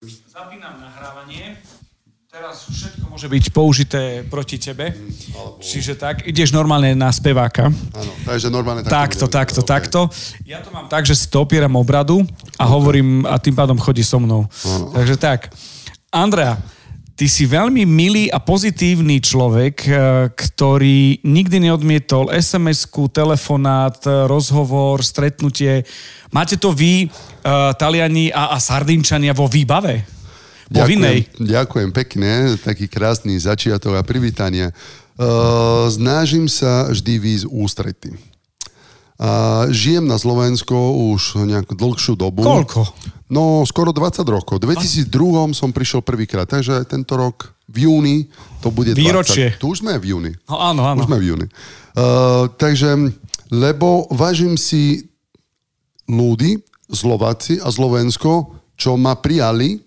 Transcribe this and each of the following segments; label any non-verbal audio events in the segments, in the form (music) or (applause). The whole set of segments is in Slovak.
Zapínam nahrávanie. Teraz všetko môže byť použité proti tebe. Čiže tak, ideš normálne na speváka. Áno, takže normálne Takto, budeme. takto, OK. takto. Ja to mám tak, že si to opieram o bradu a hovorím a tým pádom chodí so mnou. Takže tak. Andrea, ty si veľmi milý a pozitívny človek, eh, ktorý nikdy neodmietol SMS-ku, telefonát, eh, rozhovor, stretnutie. Máte to vy, uh, Taliani a, a Sardinčania vo výbave? Ďakujem, ďakujem pekne, taký krásny začiatok a privítanie. Snažím sa vždy výjsť ústrety. Žijem na Slovensko už nejakú dlhšiu dobu. Koľko? No, skoro 20 rokov. V 2002 som prišiel prvýkrát, takže tento rok v júni to bude 20. Výročie. Tu už sme v júni. No, áno, áno. Už sme v júni. Uh, takže, lebo vážim si ľudí, Slováci a Slovensko, čo ma prijali,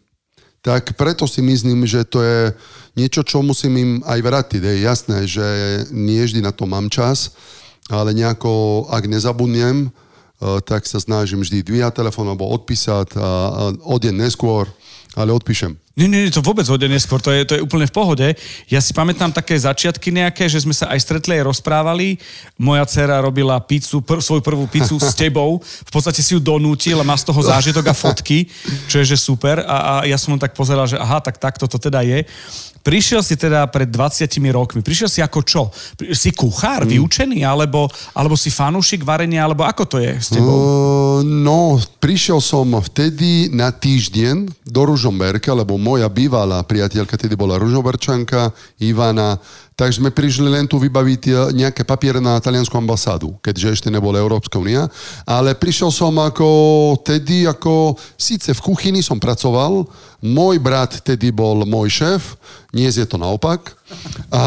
tak preto si myslím, že to je niečo, čo musím im aj vrátiť. Je jasné, že nie vždy na to mám čas, ale nejako, ak nezabudnem, tak sa snažím vždy dvíhať telefón alebo odpísať a, a o deň neskôr, ale odpíšem. Nie, nie, nie, to vôbec hodne neskôr, to je, to je úplne v pohode. Ja si pamätám také začiatky nejaké, že sme sa aj stretli, aj rozprávali. Moja dcera robila pizzu, pr- svoju prvú pizzu s tebou. V podstate si ju donútil a má z toho zážitok a fotky, čo je že super. A, a ja som tak pozeral, že aha, tak takto to teda je. Prišiel si teda pred 20 rokmi. Prišiel si ako čo? Si kuchár, vyučený, alebo, alebo si fanúšik varenia, alebo ako to je s tebou? Uh, no, prišiel som vtedy na týždeň do Ružomberka, lebo moja bývalá priateľka tedy bola Ružomberčanka, Ivana, takže sme prišli len tu vybaviť eh, nejaké papiere na taliansku ambasádu, keďže ešte nebola Európska únia. Ale prišiel som ako tedy, ako síce v kuchyni som pracoval, môj brat tedy bol môj šéf, dnes je to naopak. A,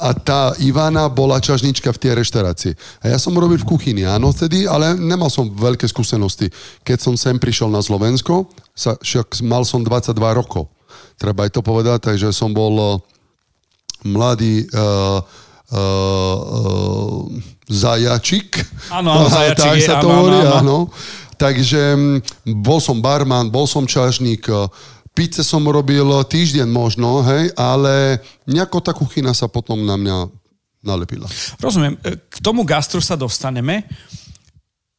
a tá Ivana bola čažnička v tej reštaurácii. A ja som robil v kuchyni, áno, vtedy, ale nemal som veľké skúsenosti. Keď som sem prišiel na Slovensko, sa, však mal som 22 rokov. Treba aj to povedať, takže som bol eh, mladý uh, uh, uh, zajačik. Áno, áno, (laughs) zajačik tak je, sa to áno, hovorí, áno. Takže mm, bol som barman, bol som čašník, eh, pizze som robil týždeň možno, hej, ale nejako tá kuchyna sa potom na mňa nalepila. Rozumiem. E, K tomu gastru sa dostaneme.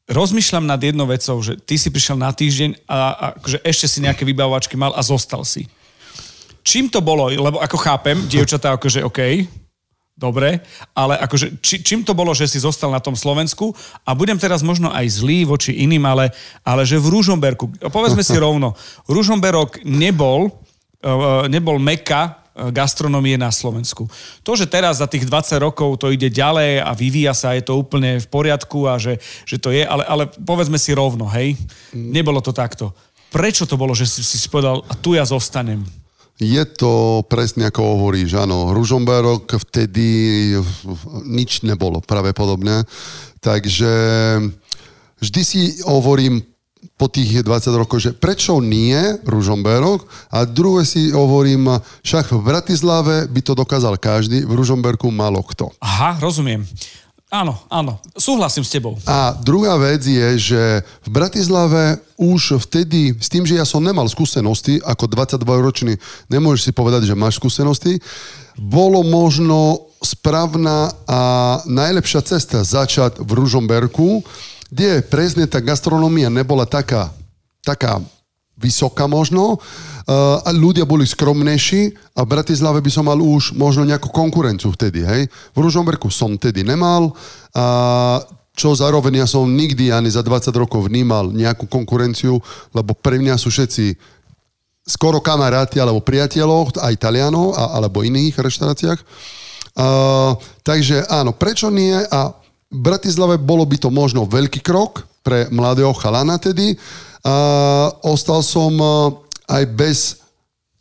Rozmýšľam nad jednou vecou, že ty si prišiel na týždeň a, a že ešte si nejaké vybavovačky mal a zostal si. Čím to bolo? Lebo ako chápem, dievčatá akože OK, dobre, ale akože či, čím to bolo, že si zostal na tom Slovensku a budem teraz možno aj zlý voči iným, ale, ale že v Ružomberku, povedzme si rovno, Ružomberok nebol, eh, nebol meka eh, gastronomie na Slovensku. To, že teraz za tých 20 rokov to ide ďalej a vyvíja sa, je to úplne v poriadku a že, že to je, ale, ale povedzme si rovno, hej, nebolo to takto. Prečo to bolo, že si si povedal, a tu ja zostanem? Je to presne ako hovoríš, áno. Ružomberok vtedy nič nebolo pravdepodobne. Takže vždy si hovorím po tých 20 rokov, že prečo nie Ružomberok? A druhé si hovorím, však v Bratislave by to dokázal každý, v Ružomberku malo kto. Aha, rozumiem. Áno, áno, súhlasím s tebou. A druhá vec je, že v Bratislave už vtedy, s tým, že ja som nemal skúsenosti, ako 22-ročný, nemôžeš si povedať, že máš skúsenosti, bolo možno správna a najlepšia cesta začať v Ružomberku, kde presne tá gastronomia nebola taká, taká vysoká možno, uh, a ľudia boli skromnejší a v Bratislave by som mal už možno nejakú konkurenciu vtedy, hej. V Ružomberku som vtedy nemal a čo zároveň ja som nikdy ani za 20 rokov vnímal nejakú konkurenciu, lebo pre mňa sú všetci skoro kamaráti alebo priateľov, aj Talianov a, alebo iných reštauráciách. Uh, takže áno, prečo nie? A v Bratislave bolo by to možno veľký krok pre mladého chalana tedy. A ostal som uh, aj bez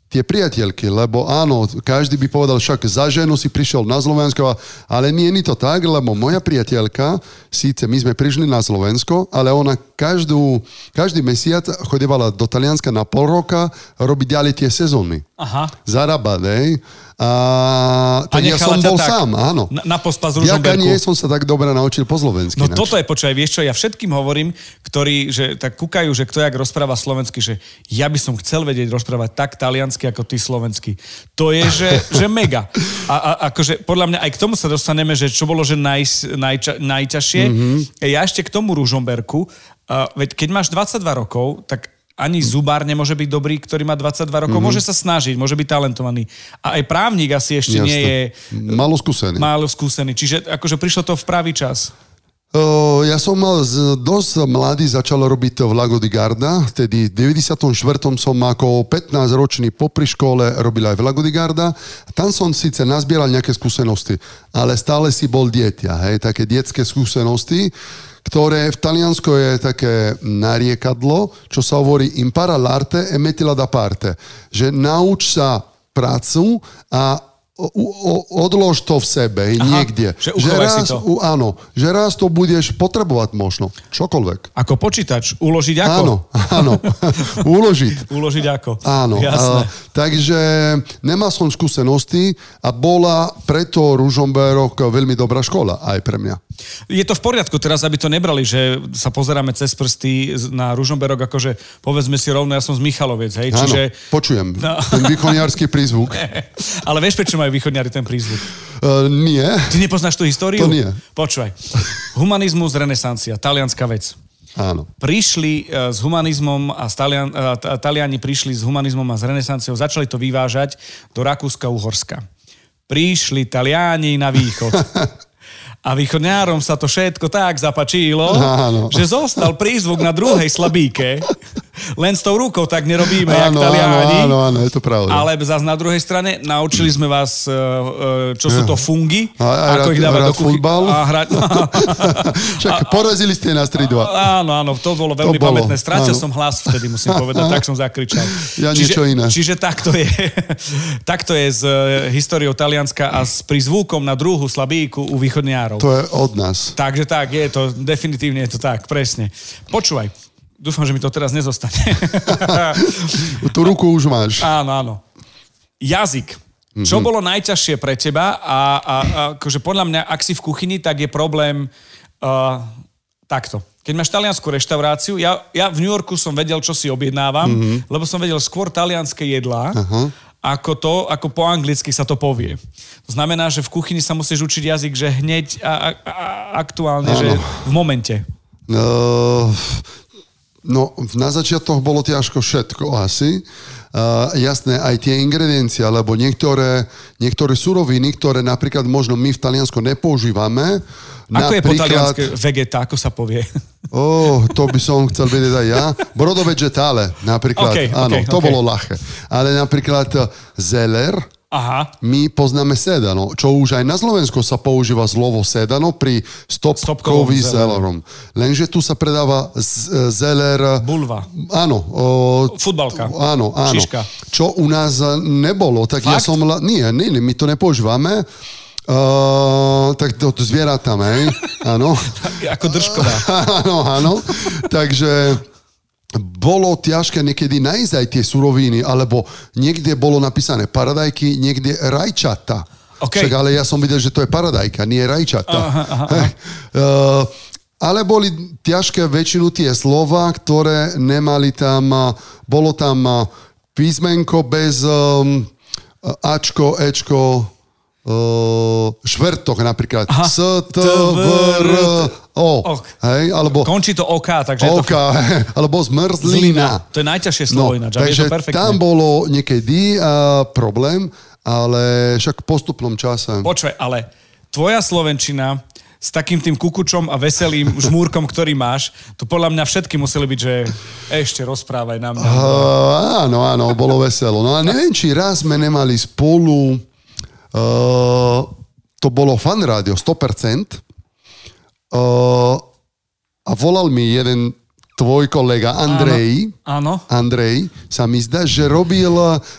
tie priateľky, lebo áno, každý by povedal, však za ženu si prišiel na Slovensko, ale nie je to tak, lebo moja priateľka, síce my sme prišli na Slovensko, ale ona každú, každý mesiac chodevala do Talianska na pol roka robiť ďalej tie sezóny Aha. zarábať. A, tak ja som bol tak sám, áno. Na, na pospas Vďaka Ružomberku. nie som sa tak dobre naučil po slovensky. No ináč. toto je, počúvaj, vieš čo, ja všetkým hovorím, ktorí, že tak kúkajú, že kto jak rozpráva slovensky, že ja by som chcel vedieť rozprávať tak taliansky, ako ty slovensky. To je, že, (laughs) že mega. A, a akože podľa mňa aj k tomu sa dostaneme, že čo bolo, že naj, najča, najťažšie. Mm-hmm. Ja ešte k tomu Ružomberku, uh, veď keď máš 22 rokov, tak ani zubár nemôže byť dobrý, ktorý má 22 rokov. Mm-hmm. Môže sa snažiť, môže byť talentovaný. A aj právnik asi ešte Jasné. nie je Malo skúsený. málo skúsený. Čiže akože prišlo to v pravý čas. Ja som mal z, dosť mladý, začal robiť v Lago di Garda, vtedy v 94. som ako 15-ročný popri škole robil aj v Lago di Garda. Tam som síce nazbieral nejaké skúsenosti, ale stále si bol dieťa, hej, také detské skúsenosti, ktoré v Taliansku je také nariekadlo, čo sa hovorí impara l'arte e mettila da parte. Že nauč sa prácu a o, o, odlož to v sebe, Aha, niekde. že si raz, to. U, áno, že raz to budeš potrebovať možno. Čokoľvek. Ako počítač, uložiť ako? Áno, áno. (laughs) Uložiť. Uložiť ako? Áno. Jasné. A, takže nemal som skúsenosti a bola preto Ružomberok veľmi dobrá škola aj pre mňa. Je to v poriadku teraz, aby to nebrali, že sa pozeráme cez prsty na Ružomberok, akože povedzme si rovno, ja som z Michaloviec, hej? Áno, Čiže... počujem. No. Ten východniarský prízvuk. (laughs) Ale vieš, prečo majú východňari ten prízvuk? Uh, nie. Ty nepoznáš tú históriu? To nie. Počúvaj. Humanizmus, renesancia, talianská vec. Áno. Prišli e, s humanizmom a Talian, e, Taliani prišli s humanizmom a s renesanciou, začali to vyvážať do Rakúska-Uhorska. Prišli Taliani na východ. (laughs) A východňárom sa to všetko tak zapačilo, Áno. že zostal prízvuk na druhej slabíke. (laughs) Len s tou rukou tak nerobíme, jak Áno, áno, Taliani. áno, áno, je to pravda. Ale zase na druhej strane naučili sme vás, e, e, čo sú to fungy, A- a ako hrať- ich dávať do kuchy. futbal? A hrať, (laughs) (laughs) Však porazili ste nás 3-2. Áno, áno, to bolo veľmi bolo, pamätné. Strátil áno. som hlas vtedy, musím (laughs) povedať, tak som zakričal. Ja čiže, niečo iné. Čiže takto je, takto je s e, históriou Talianska a s prizvúkom na druhú slabíku u východniárov. To je od nás. Takže tak, je to, definitívne je to tak, presne. Počúvaj, dúfam, že mi to teraz nezostane. (laughs) Tú ruku už máš. áno, áno. Jazyk. Mhm. Čo bolo najťažšie pre teba a, a, a akože podľa mňa, ak si v kuchyni, tak je problém uh, takto. Keď máš taliansku reštauráciu, ja, ja v New Yorku som vedel, čo si objednávam, Mhm. lebo som vedel skôr talianské jedlá, ako to, ako po anglicky sa to povie. To znamená, že v kuchyni sa musíš učiť jazyk, že hneď a, a, a aktuálne, že v momente. Uh, no, na začiatkoch bolo ťažko všetko asi. Uh, jasné, aj tie ingrediencie, alebo niektoré, niektoré suroviny, ktoré napríklad možno my v Taliansku nepoužívame. Ako je po talianske vegeta, ako sa povie? Oh, to by som chcel vedieť aj ja. Brodo vegetale, napríklad. OK, Áno, OK, to OK. bolo ľahké. Ale napríklad eh, zeler, Aha, my poznáme sedano, čo už aj na Slovensku sa používa slovo sedano pri stopkový zelerom. Lenže tu sa predáva z- e, zeler... bulva. Áno. O, Futbalka. Áno, áno. Šiška. Čo u nás e, nebolo, tak ja Fakt? som... la- Nie, nie, nie, my to nepoužívame. Uh, tak to, to zvieratá, hej? (laughs) Áno. Ako držková. (laughs) áno, áno. Takže bolo ťažké niekedy nájsť aj tie suroviny, alebo niekde bolo napísané paradajky, niekde rajčata. OK. Však, ale ja som videl, že to je paradajka, nie rajčata. Aha, aha, Hej. Uh, ale boli ťažké väčšinu tie slova, ktoré nemali tam, uh, bolo tam uh, písmenko bez um, Ačko, Ečko, švertok napríklad. Aha. S, T, V, R, O. Ok. Hej, alebo Končí to OK, takže je to OK, (laughs) alebo zmrzlina. zlina. To je najťažšie slovo No, ináč, ale je takže to perfektné. tam bolo niekedy uh, problém, ale však v postupnom čase. Počkaj, ale tvoja Slovenčina s takým tým kukučom a veselým (laughs) žmúrkom, ktorý máš, to podľa mňa všetky museli byť, že ešte rozprávaj na mňa. Uh, áno, áno, bolo veselo. No a neviem, či raz sme nemali spolu, uh, to bolo fan rádio, 100%, uh, a volal mi jeden tvoj kolega Andrej, Áno. Andrej, sa mi zdá, že robil,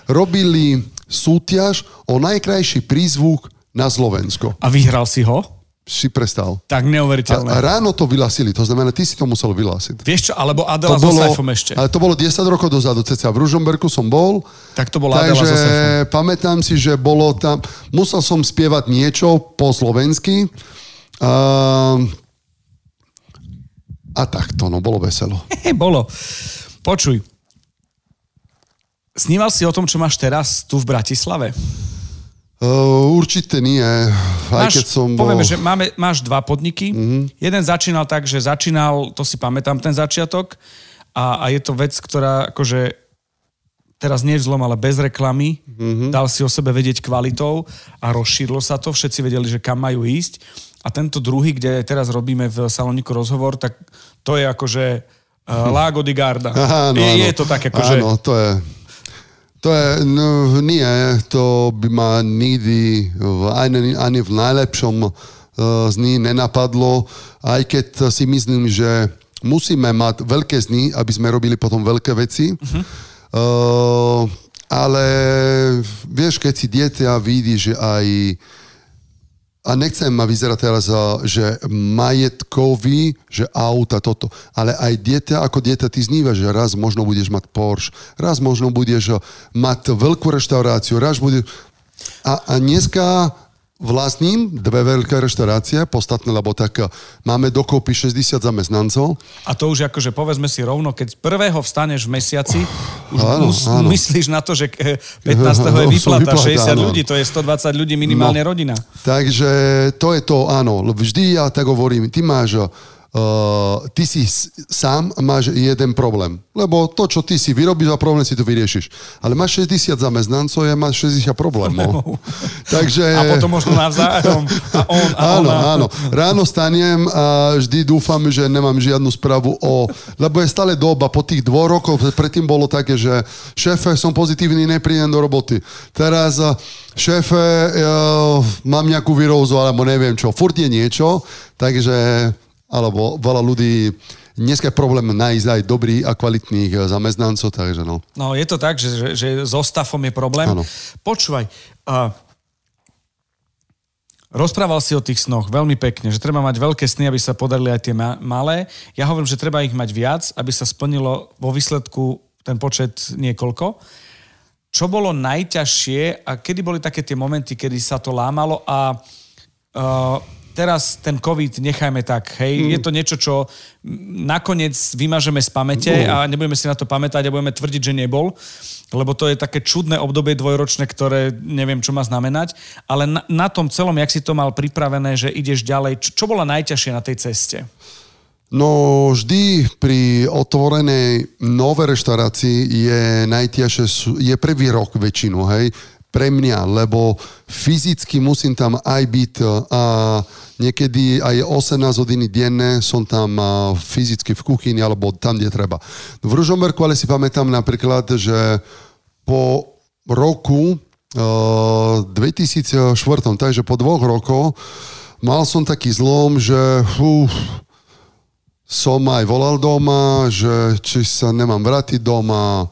robili súťaž o najkrajší prízvuk na Slovensko. A vyhral si ho? Si prestal. Tak A, neuveriteľné. a ráno to vylasili, to znamená, ty si to musel vylásiť. Vieš čo, alebo Adela so Saifom ešte. ale to bolo 10 rokov dozadu, ceca v Ružomberku som bol, Tak to bola Adela takže so Saifom. pamätám si, že bolo tam, musel som spievať niečo po slovensky a, a takto, no bolo veselo. (laughs) Bolo. Počuj. Sníval si o tom, čo máš teraz tu v Bratislave? Uh, určite nie, aj máš, keď som bol... Povieme, že máme, máš dva podniky. Mm-hmm. Jeden začínal tak, že začínal, to si pamätám, ten začiatok. A, a je to vec, ktorá akože teraz nie vzlom, ale bez reklamy. Mm-hmm. Dal si o sebe vedieť kvalitou a rozšírilo sa to. Všetci vedeli, že kam majú ísť. A tento druhý, kde teraz robíme v Saloniku rozhovor, tak to je akože uh, (laughs) Lago di Garda. Áno, je, áno. je to tak akože... Áno, to je... To je, no, nie, to by ma nikdy v, ani, ani v najlepšom uh, zni nenapadlo, aj keď si myslím, že musíme mať veľké sny, aby sme robili potom veľké veci. Uh-huh. Uh, ale vieš, keď si dieťa vidí, že aj a nechcem ma vyzerať teraz, a, že majetkový, že auta, toto, ale aj dieťa, ako dieťa, ty znívaš, že raz možno budeš mať Porsche, raz možno budeš a, mať veľkú reštauráciu, raz budeš... A, a dneska vlastním dve veľké reštaurácie, podstatné, lebo tak a, máme dokopy 60 zamestnancov. A to už akože povedzme si rovno, keď prvého vstaneš v mesiaci, už Áno, mus, áno. myslíš na to, že eh, 15. je výplata, Výplata, 60 áno. ľudí, to je 120 ľudí minimálne No. rodina. Takže to je to, áno. Vždy ja tak hovorím, ty máš, uh, ty si sám máš jeden problém. Lebo to, čo ty si vyrobíš a problém si to vyriešiš. Ale máš 60 zamestnancov, ja máš 60 problémov. (laughs) Takže... A potom možno navzájom. A on, a Áno, ona. áno. Ráno stanem a vždy dúfam, že nemám žiadnu správu o... Lebo je stále doba, po tých dvoch rokoch, predtým bolo také, že šéfe, som pozitívny, neprídem do roboty. Teraz a, šéfe, ja, mám nejakú výrozu, alebo neviem čo. Furt je niečo, takže... Alebo veľa ľudí... Dneska je problém nájsť aj dobrých a kvalitných eh, zamestnancov, takže no. No je to tak, že, že, že so stavom je problém. Áno. Počúvaj, uh, rozprával si o tých snoch veľmi pekne, že treba mať veľké sny, aby sa podarili aj tie ma- malé. Ja hovorím, že treba ich mať viac, aby sa splnilo vo výsledku ten počet niekoľko. Čo bolo najťažšie a kedy boli také tie momenty, kedy sa to lámalo a uh, teraz ten COVID nechajme tak, hej, mm. je to niečo, čo nakoniec vymažeme z pamäte Mm. a nebudeme si na to pamätať a budeme tvrdiť, že nebol, lebo to je také čudné obdobie dvojročné, ktoré neviem, čo má znamenať, ale na, na tom celom, jak si to mal pripravené, že ideš ďalej, čo, čo bolo najťažšie na tej ceste? No vždy pri otvorenej novej reštaurácii je najťažšie, je prvý rok väčšinu, hej, pre mňa, lebo fyzicky musím tam aj byť a niekedy aj 18 hodiny denne som tam a, fyzicky v kuchyni alebo tam, kde treba. V Ružomberku ale si pamätám napríklad, že po roku uh, 2004, takže po dvoch rokoch, mal som taký zlom, že uf, som aj volal doma, že či sa nemám vrátiť doma,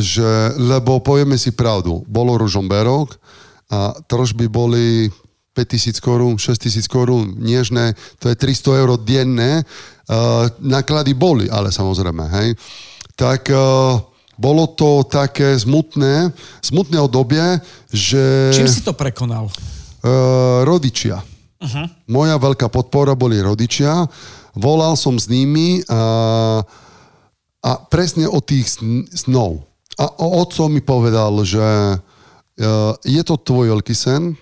že, lebo povieme si pravdu, bolo Ružomberok a tržby boli 5000 korún, 6000 korún, nežné, to je 300 eur denne, uh, náklady boli, ale samozrejme, hej. Tak uh, bolo to také smutné, smutné obdobie, že... Čím si to prekonal? Rodičia. Uh-huh. Moja veľká podpora boli rodičia. Volal som s nimi a, a presne o tých sn- snov. A o- otco mi povedal, že uh, je to tvoj veľký sen,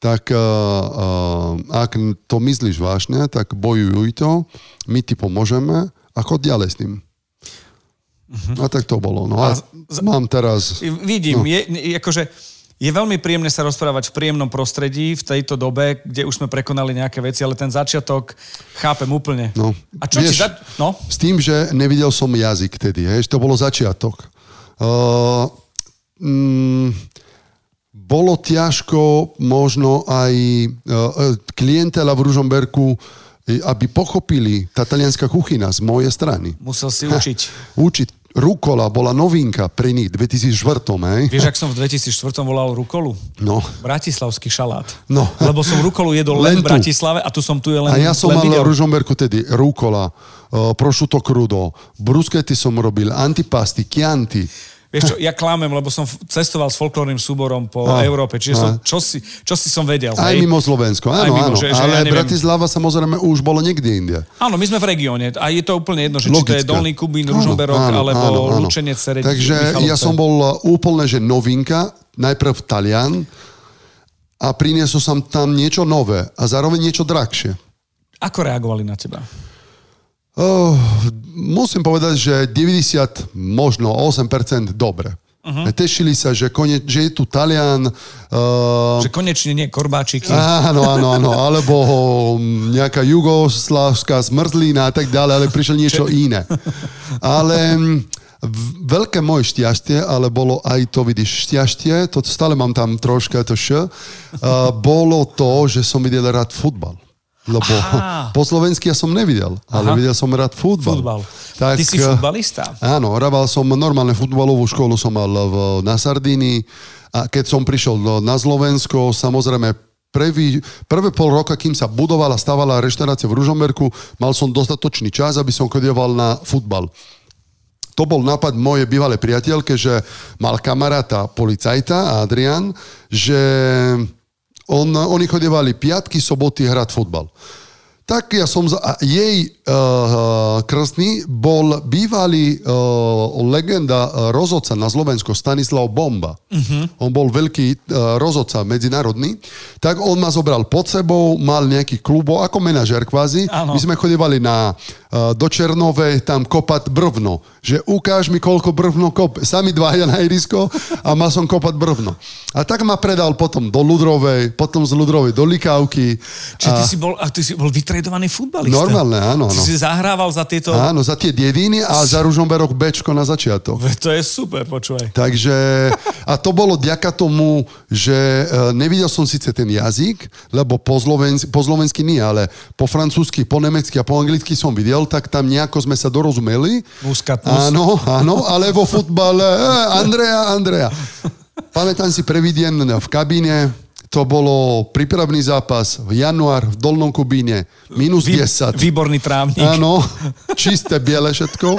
tak uh, uh, ak to myslíš vážne, tak bojuj to, my ti pomôžeme a chod ďalej s tým. Uh-huh. A tak to bolo. No a, A mám teraz... Vidím, no. je, akože, je veľmi príjemné sa rozprávať v príjemnom prostredí v tejto dobe, kde už sme prekonali nejaké veci, ale ten začiatok chápem úplne. No, A čo ti vieš, za... No? S tým, že nevidel som jazyk tedy, hej, to bolo začiatok. Uh, mm, bolo ťažko možno aj uh, klientela v Ružomberku, eh, aby pochopili tá talianská kuchyna z mojej strany. Musel si učiť. Učiť. Rukola bola novinka pre nich 2004, hej? Vieš, ak som v 2004 volal Rukolu? No. Bratislavský šalát. No. Lebo som Rukolu jedol len, Len v. Bratislave a tu som tu je len A ja som len mal videl. v Ružomberku tedy rukola, uh, prosciutto crudo, bruschety som robil, antipasti, chianti. Vieš čo, ja klamem, lebo som cestoval s folklórnym súborom po A, Európe, čiže a. som, čo, si, čo si som vedel. Aj hej? mimo Slovensko, Aj áno, mimo, áno. že- že ja ale neviem. Bratislava samozrejme už bolo niekde inde. Áno, my sme v regióne a je to úplne jedno, že či to je. Dolný Kubín, Ružomberok alebo áno, áno. Lučenec, Sereď, Takže Michalovce. ja som bol uh, úplne, že novinka, najprv Talian a priniesol som tam niečo nové a zároveň niečo drahšie. Ako reagovali na teba? Oh, musím povedať, že 90, možno 8% dobre. Uh-huh. Tešili sa, že, kone, že je tu Talian, uh, Že konečne nie korbáčiky. Áno, áno, áno, (laughs) alebo mm, nejaká jugoslávska zmrzlina a tak ďalej, ale prišlo niečo iné. Ale v- veľké moje šťastie, ale bolo aj to, vidíš, šťastie, to stále mám tam troška to š, uh, bolo to, že som videl rád futbal. Lebo Aha. (laughs) po slovensky ja som nevidel, ale Aha. videl som rád futbal. Futbal. Tak, Ty si eh, futbalista? Áno, hraval som normálne futbalovú školu, som mal v, na Sardínii a keď som prišiel do- na Slovensko, samozrejme prvý, prvé pol roka, kým sa budovala, stávala reštaurácia v Ružomberku, mal som dostatočný čas, aby som chodieval na futbal. To bol nápad mojej bývalej priateľke, že mal kamaráta policajta, Adrian, že on, oni chodievali piatky, soboty hrať futbal. Tak ja som... Za, a jej uh, krstný bol bývalý uh, legenda rozhodca na Slovensku, Stanislav Bomba. Uh-huh. On bol veľký uh, rozhodca medzinárodný. Tak on ma zobral pod sebou, mal nejaký klubo, ako manažer kvázi. Áno. My sme chodívali na, uh, do Černovej tam kopať brvno. Že ukáž mi, koľko brvno kop. Sami dvaja na irisko a mal som kopať brvno. A tak ma predal potom do Ludrovej, potom z Ludrovej do Likávky. Čiže ty si bol, a ty si bol vytredovaný futbalista. Normálne, áno, áno. Si zahrával za tieto... Áno, za tie dediny a za Ružomberok Bčko na začiatok. (laughs) To je super, počúvaj. Takže, a to bolo ďaka tomu, že e, nevidel som síce ten jazyk, lebo po, slovensky, po slovensky nie, ale po francúzsky, po nemecky a po anglicky som videl, tak tam nejako sme sa dorozumeli. Muskatnus. Áno, áno, ale vo futbale, e, Andrea, Andrea. (laughs) Pamätám si prvý deň v kabíne, to bolo prípravný zápas v január v Dolnom Kubíne, minus Vý, 10. výborný trávnik. Áno, čisté biele všetko.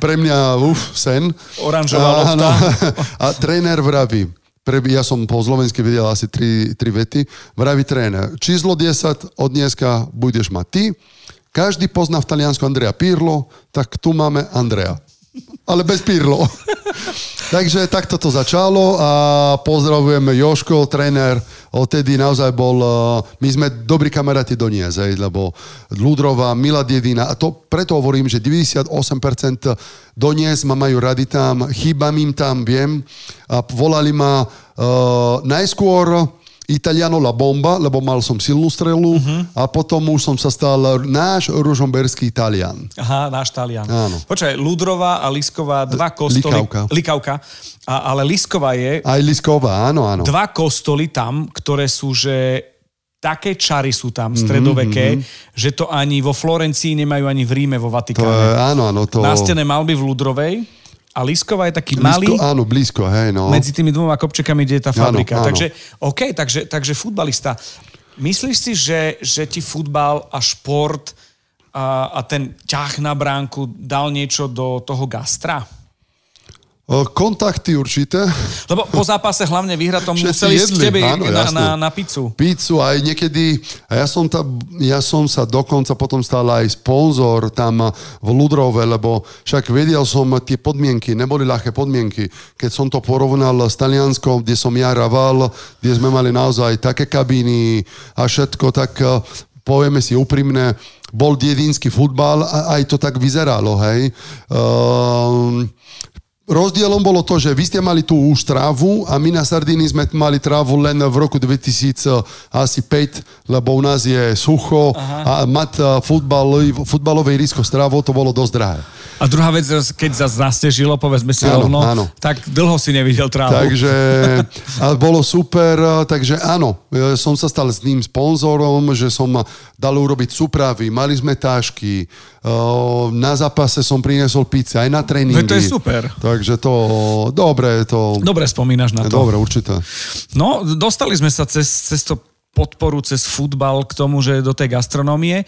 Pre mňa, uf, sen. Oranžová Áno. lopta. (laughs) A tréner vraví, pre, ja som po slovensky videl asi tri, tri vety, vraví tréner, číslo 10 od dneska budeš mať ty, každý pozná v Taliansku Andrea Pirlo, tak tu máme Andrea. Ale bez Pirlo. (laughs) Takže takto to začalo a pozdravujeme Joško, tréner, odtedy naozaj bol, eh, my sme dobrí kamaráti do Nies, hej, lebo Ludrova, Mila Dedina, a to preto hovorím, že 98% do Nies ma majú radi tam, chýbam im tam, viem, a volali ma uh, najskôr Italiano La Bomba, lebo mal som silnú strelu uh-huh. a potom už som sa stal náš ružomberský Italian. Aha, náš Talian. Áno. Počkaj, Ludrová a Lisková, dva kostoly. Likavka. Likavka. A, ale Lisková je Aj Lisková, áno, áno. dva kostoly tam, ktoré sú, že také čary sú tam Mhm, stredoveké, mm-hmm. že to ani vo Florencii nemajú ani v Ríme, vo To je, Vatikáne. áno, áno, to... Nástené malby v Ludrovej a Lisková je taký malý, Blízko, áno, blízko, hej, no. medzi tými dvoma kopčekami, kde je tá Áno, fabrika. áno. Takže, OK, takže, takže futbalista. Myslíš si, že, že ti futbal a šport a, a ten ťah na bránku dal niečo do toho gastra? Kontakty určité. Lebo po zápase hlavne vyhratom Všetci museli ísť k jedli, tebe áno, na, jasné. na, na pizzu. Pizzu aj niekedy, a ja som, ta, ja som sa dokonca potom stal aj sponzor tam v Ludrove, lebo však vedel som tie podmienky, neboli ľahké podmienky. Keď som to porovnal s Talianskom, kde som ja raval, kde sme mali naozaj také kabíny a všetko, tak eh, povieme si úprimne, bol dedinský futbal a aj to tak vyzeralo, hej. Um, Rozdielom bolo to, že vy ste mali tú už trávu a my na Sardínii sme mali trávu len v roku 2005, lebo u nás je sucho Aha. a mať eh, futbalový, futbalové irisko s trávou to bolo dosť drahé. A druhá vec, keď sa zastežilo, povedzme si Áno, rovno, áno. tak dlho si nevidel trávu. Takže (laughs) ale bolo super, takže áno, som sa stal s ním sponzorom, že som dal urobiť súpravy, mali sme tášky, na zápase som priniesol pizza, aj na tréningy. To je super. Takže to, dobre, to... Dobre spomínaš na to. Dobre, určite. No, dostali sme sa cez, cez to podporu, cez futbal k tomu, že do tej gastronómie.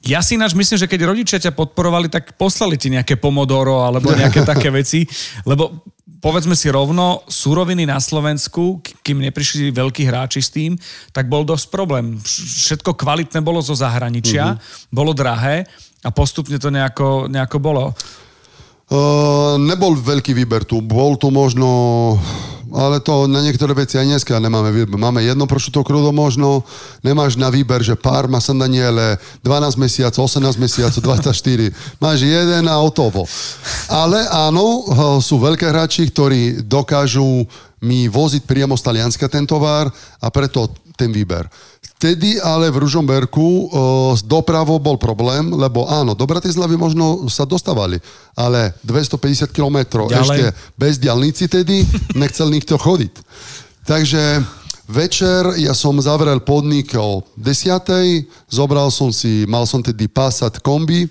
Ja si ináč myslím, že keď rodičia ťa podporovali, tak poslali ti nejaké pomodoro alebo nejaké (laughs) také veci, lebo povedzme si rovno, súroviny na Slovensku, kým neprišli veľkí hráči s tým, tak bol dosť problém. Všetko kvalitné bolo zo zahraničia, uh-huh. bolo drahé a postupne to nejako, nejako bolo. Uh, nebol veľký výber tu. Bol tu možno, ale to na niektoré veci aj dneska nemáme výber. Máme jedno prosciutto krudo možno, nemáš na výber, že Parma, San Daniele, 12 mesiacov, 18 mesiacov, 24. (laughs) Máš jeden a hotovo. Ale áno, sú veľké hráči, ktorí dokážu mi voziť priamo z Talianska ten tovar a preto ten výber. Vtedy ale v Ružomberku s dopravou bol problém, lebo áno, do Bratislavy možno sa dostávali, ale 250 km ešte bez diálnici tedy nechcel nikto chodiť. Takže večer ja som zavrel podnik o 10. Zobral som si, mal som tedy Passat kombi,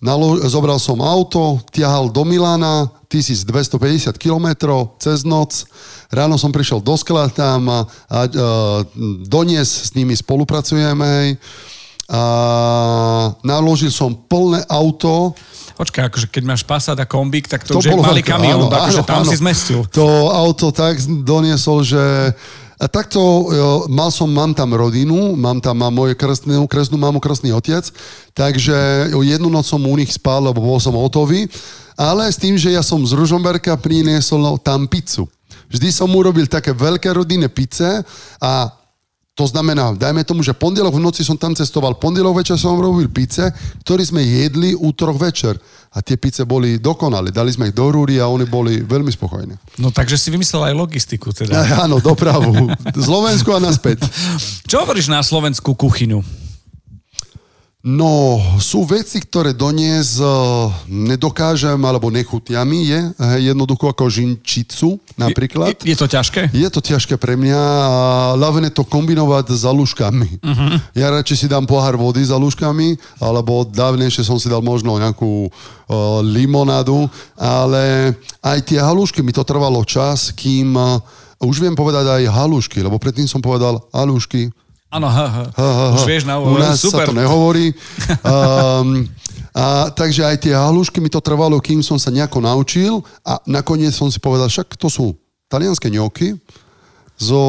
nalo, zobral som auto, ťahal do Milana, 1250 km cez noc, Ráno som prišiel do skla tam a, a, a donies s nimi spolupracujeme. A naložil som plné auto. Počkaj, akože keď máš Passat a kombík, tak to, to už je malý kamión, akože áno, tam áno. si zmestil. To auto tak doniesol, že a takto mal som, mám tam rodinu, mám tam mám moje krstnú, krstnú mamu, krstný otec, takže jednu noc som u nich spal, lebo bol som hotový, ale s tým, že ja som z Ružomberka priniesol tam pizzu. Vždy som urobil také veľké rodinné pice a to znamená, dajme tomu, že pondelok v noci som tam cestoval, pondelok večer som robil pice, ktorý sme jedli útorok večer. A tie pice boli dokonalé. Dali sme ich do rúry a oni boli veľmi spokojní. No takže si vymyslel aj logistiku teda. (laughs) Áno, dopravu. Slovensku a naspäť. Čo hovoríš na slovenskú kuchyňu? No, sú veci, ktoré donies uh, nedokážem, alebo nechutia mi, je jednoducho ako žinčicu napríklad. Je, je to ťažké? Je to ťažké pre mňa a hlavne to kombinovať s aluškami. Uh-huh. Ja radšej si dám pohár vody s aluškami, alebo dávnejšie som si dal možno nejakú uh, limonádu, ale aj tie halušky mi to trvalo čas, kým uh, už viem povedať aj halušky, lebo predtým som povedal halušky, Áno. Už vieš na U nás super. sa to nehovorí. (laughs) Um, a, takže aj tie halušky mi to trvalo, kým som sa nejako naučil a nakoniec som si povedal, však to sú talianské ňoky so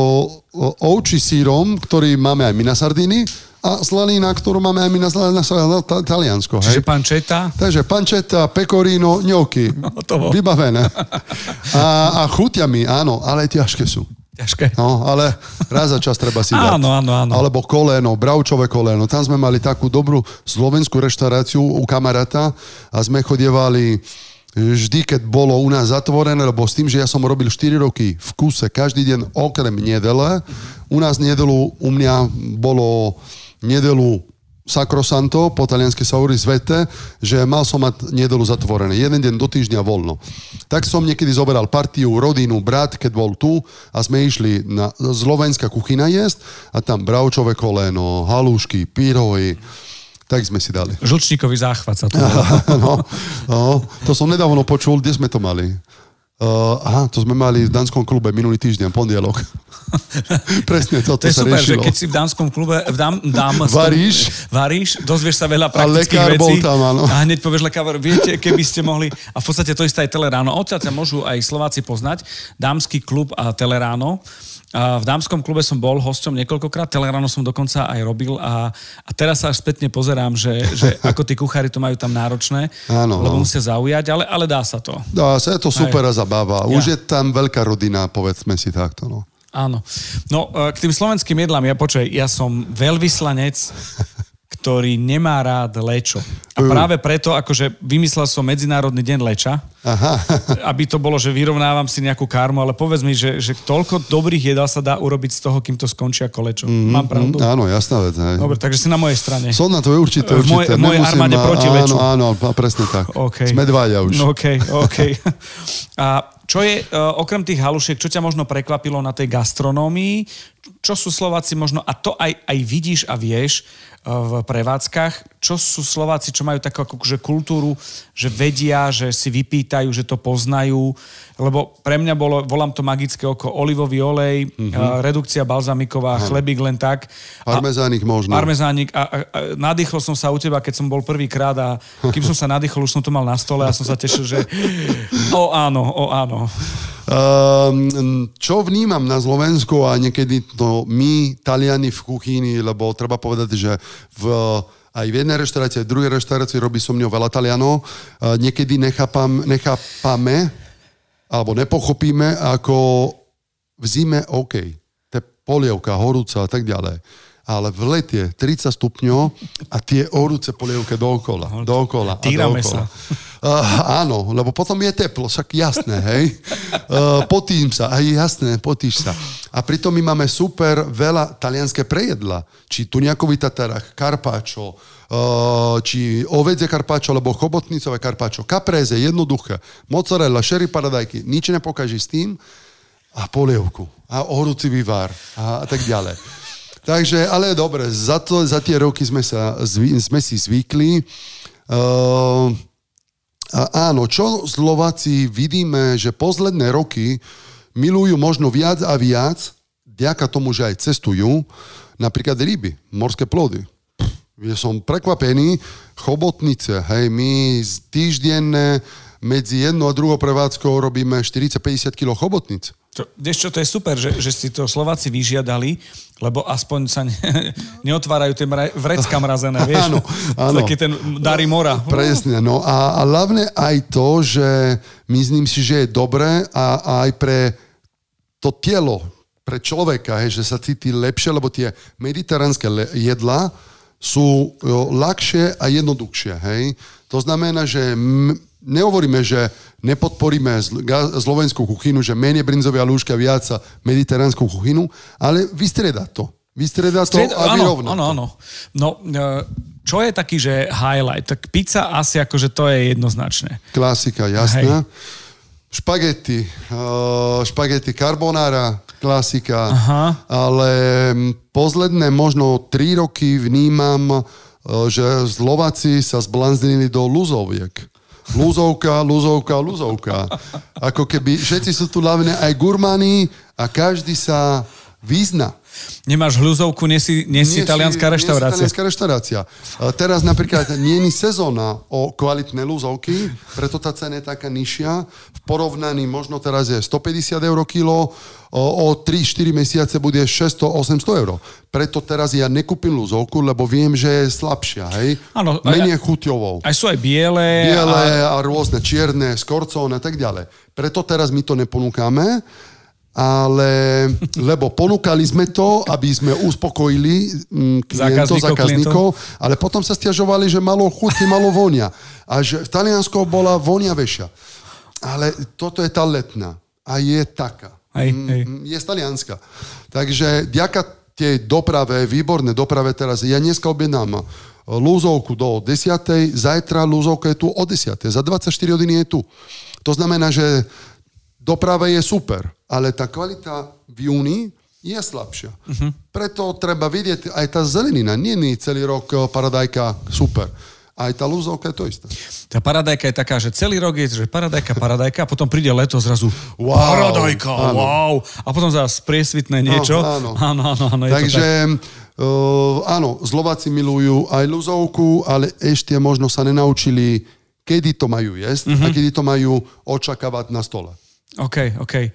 ovči sírom, ktorý máme aj my na Sardíny a slanina, ktorú máme aj my na, na, na, Taliansko. Čiže hej. pančeta? Takže pančeta, pecorino, ňoky. (laughs) Vybavené. (laughs) A, a chutia mi, áno, ale ťažké sú. Ťažké. No, ale raz za čas treba si dať. Áno, áno, áno. Alebo koleno, bravčové koleno. Tam sme mali takú dobrú slovenskú reštauráciu u kamaráta a sme chodievali vždy, keď bolo u nás zatvorené, lebo s tým, že ja som robil 4 roky v kuse, každý deň okrem nedele, u nás nedelu, u mňa bolo nedelu sakrosanto, po taliansky sa hovorí zvete, že mal som mať nedelu zatvorené. Jeden deň do týždňa voľno. Tak som niekedy zoberal partiu, rodinu, brat, keď bol tu a sme išli na slovenská kuchyna jesť a tam bravčové koleno, halúšky, pyrohy, tak sme si dali. Žlčníkový záchvat sa tu (laughs) no, no, to som nedávno počul, kde sme to mali. Uh, aha, to sme mali v Danskom klube minulý týždeň, pondelok. (laughs) Presne toto to je sa super, riešilo. že keď si v Danskom klube v dám, dám, varíš, varíš, dozvieš sa veľa praktických a vecí. Bol tam, áno. A hneď povieš lekár, viete, keby ste mohli, a v podstate to isté aj Teleráno. Odtiaľ sa môžu aj Slováci poznať, Dámsky klub a Teleráno. V dámskom klube som bol hosťom niekoľkokrát, Teleráno som dokonca aj robil a, a teraz sa až spätne pozerám, že, že (laughs) ako tí kuchári to majú tam náročné, Áno, lebo no. musia zaujať, ale, ale dá sa to. Dá sa, je to super aj. a zabáva. Už ja. je tam veľká rodina, povedzme si takto. No. Áno. No, e, k tým slovenským jedlám, ja počuj, ja som veľvyslanec (laughs) ktorý nemá rád lečo. A práve preto, akože vymyslel som Medzinárodný deň leča, Aha. (laughs) aby to bolo, že vyrovnávam si nejakú karmu, ale povedz mi, že, že toľko dobrých jedál sa dá urobiť z toho, kým to skončí ako lečo. Mm, Mám pravdu? Mm, áno, jasná vec. Hej. Dobre, takže si na mojej strane. Som na to určite, určite. V mojej armáde proti leču. Áno, áno, presne tak. Okay. Sme dvaja už. OK, OK. (laughs) A čo je, uh, okrem tých halušiek, čo ťa možno prekvapilo na tej gastronómii? Čo sú Slováci možno, a to aj, aj vidíš a vieš, v prevádzkach. Čo sú Slováci, čo majú takú akože kultúru, že vedia, že si vypýtajú, že to poznajú, lebo pre mňa bolo, volám to magické oko, olivový olej, mm-hmm. redukcia balzamiková, Aha. chlebík len tak. Parmezánik možno. Parmezánik a, a, a nadýchol som sa u teba, keď som bol prvýkrát a kým som sa nadýchol, už som to mal na stole a som sa tešil, že (laughs) o áno, o áno. Um, čo vnímam na Slovensku a niekedy to my, Taliani v kuchyni, lebo treba povedať, že v aj v jednej reštaurácii, aj v druhej reštaurácii robí so mňou veľa Talianov. Uh, niekedy nechápam, nechápame alebo nepochopíme, ako v zime OK, polievka, horúca a tak ďalej ale v lete 30 stupňov a tie horúce polievke dookola, dookola a Týrame dookola. sa. Uh, (laughs) áno, lebo potom je teplo, však jasné, hej. Uh, potím sa, aj jasné, potíš sa. A pritom my máme super veľa talianské prejedla. Či tu nejakový tatarach, karpáčo, uh, či ovedzie karpáčo, alebo chobotnicové karpáčo, kapreze, jednoduché, mozzarella, sherry paradajky, nič nepokáži s tým a polievku a horúci vývar a, a tak ďalej. Takže, ale dobre, za, to, za tie roky sme, sa, sme si zvykli. Uh, a áno, čo Slováci vidíme, že posledné roky milujú možno viac a viac, ďaká tomu, že aj cestujú, napríklad ryby, morské plody. Ja som prekvapený, chobotnice, hej, my týždenne medzi jednou a druhou prevádzkou robíme 40-50 kg chobotnic. Čo, vieš čo, to je super, že, že si to Slováci vyžiadali, lebo aspoň sa ne, (laughs) neotvárajú tie mra, vrecka mrazené, vieš? Áno, áno. Taký ten Dary Mora. Presne, no a, a hlavne aj to, že myslím si, že je dobré a, a aj pre to telo, pre človeka, hej, že sa cíti lepšie, lebo tie mediteránske jedla sú jo, ľahšie a jednoduchšie, hej. To znamená, že m- nehovoríme, že nepodporíme slovenskú kuchynu, že menej brinzovia lúžka, viac mediteránsku kuchynu, ale vystrieda to. Vystrieda to Stried, a vyrovná áno, áno. No, e, čo je taký, že highlight? Tak pizza asi akože to je jednoznačné. Klasika, jasná. Hej. Špagety, uh, špagety carbonara, klasika, Aha. ale posledné možno tri roky vnímam, uh, že Slováci sa zblanznili do luzoviek. Lúzovka, lúzovka, lúzovka. Ako keby všetci sú tu hlavne aj gurmani a každý sa vyzna. Nemáš hľuzovku, nie si, nie si talianská reštaurácia. Nie si talianská reštaurácia. teraz napríklad nie je sezóna o kvalitné lúzovky, preto tá cena je taká nižšia. V porovnaní možno teraz je 150 eur kilo, o, o 3-4 mesiace bude 600-800 eur. Preto teraz ja nekúpim lúzovku, lebo viem, že je slabšia, hej? Ano, Menej chuťovou. Aj sú aj biele. Biele a... a rôzne čierne, skorcovné a tak ďalej. Preto teraz my to neponúkame ale lebo ponúkali sme to, aby sme uspokojili mm, klientov, zákazníkov, ale potom sa stiažovali, že malo chuť, malo vonia. A že v Taliansku bola vonia veša. Ale toto je tá letná. A je taká. Hej, mm, hej. Mm, je z Talianska. Takže ďaká tej doprave, výborné doprave teraz, ja dneska objednám lúzovku do 10. Zajtra lúzovka je tu o 10. Za 24 hodiny je tu. To znamená, že doprava je super, ale tá kvalita v júni je slabšia. Uh-huh. Preto treba vidieť aj tá zelenina. Nie je celý rok eh, paradajka super. Aj tá lúzovka je to isté. Tá paradajka je taká, že celý rok je, že paradajka, paradajka a potom príde leto zrazu wow, paradajka, áno. wow. A potom zase priesvitné niečo. áno. áno, áno, áno Takže uh, áno, Slováci milujú aj lúzovku, ale ešte možno sa nenaučili, kedy to majú jesť uh-huh. a mhm. kedy to majú očakávať na stole. OK, OK.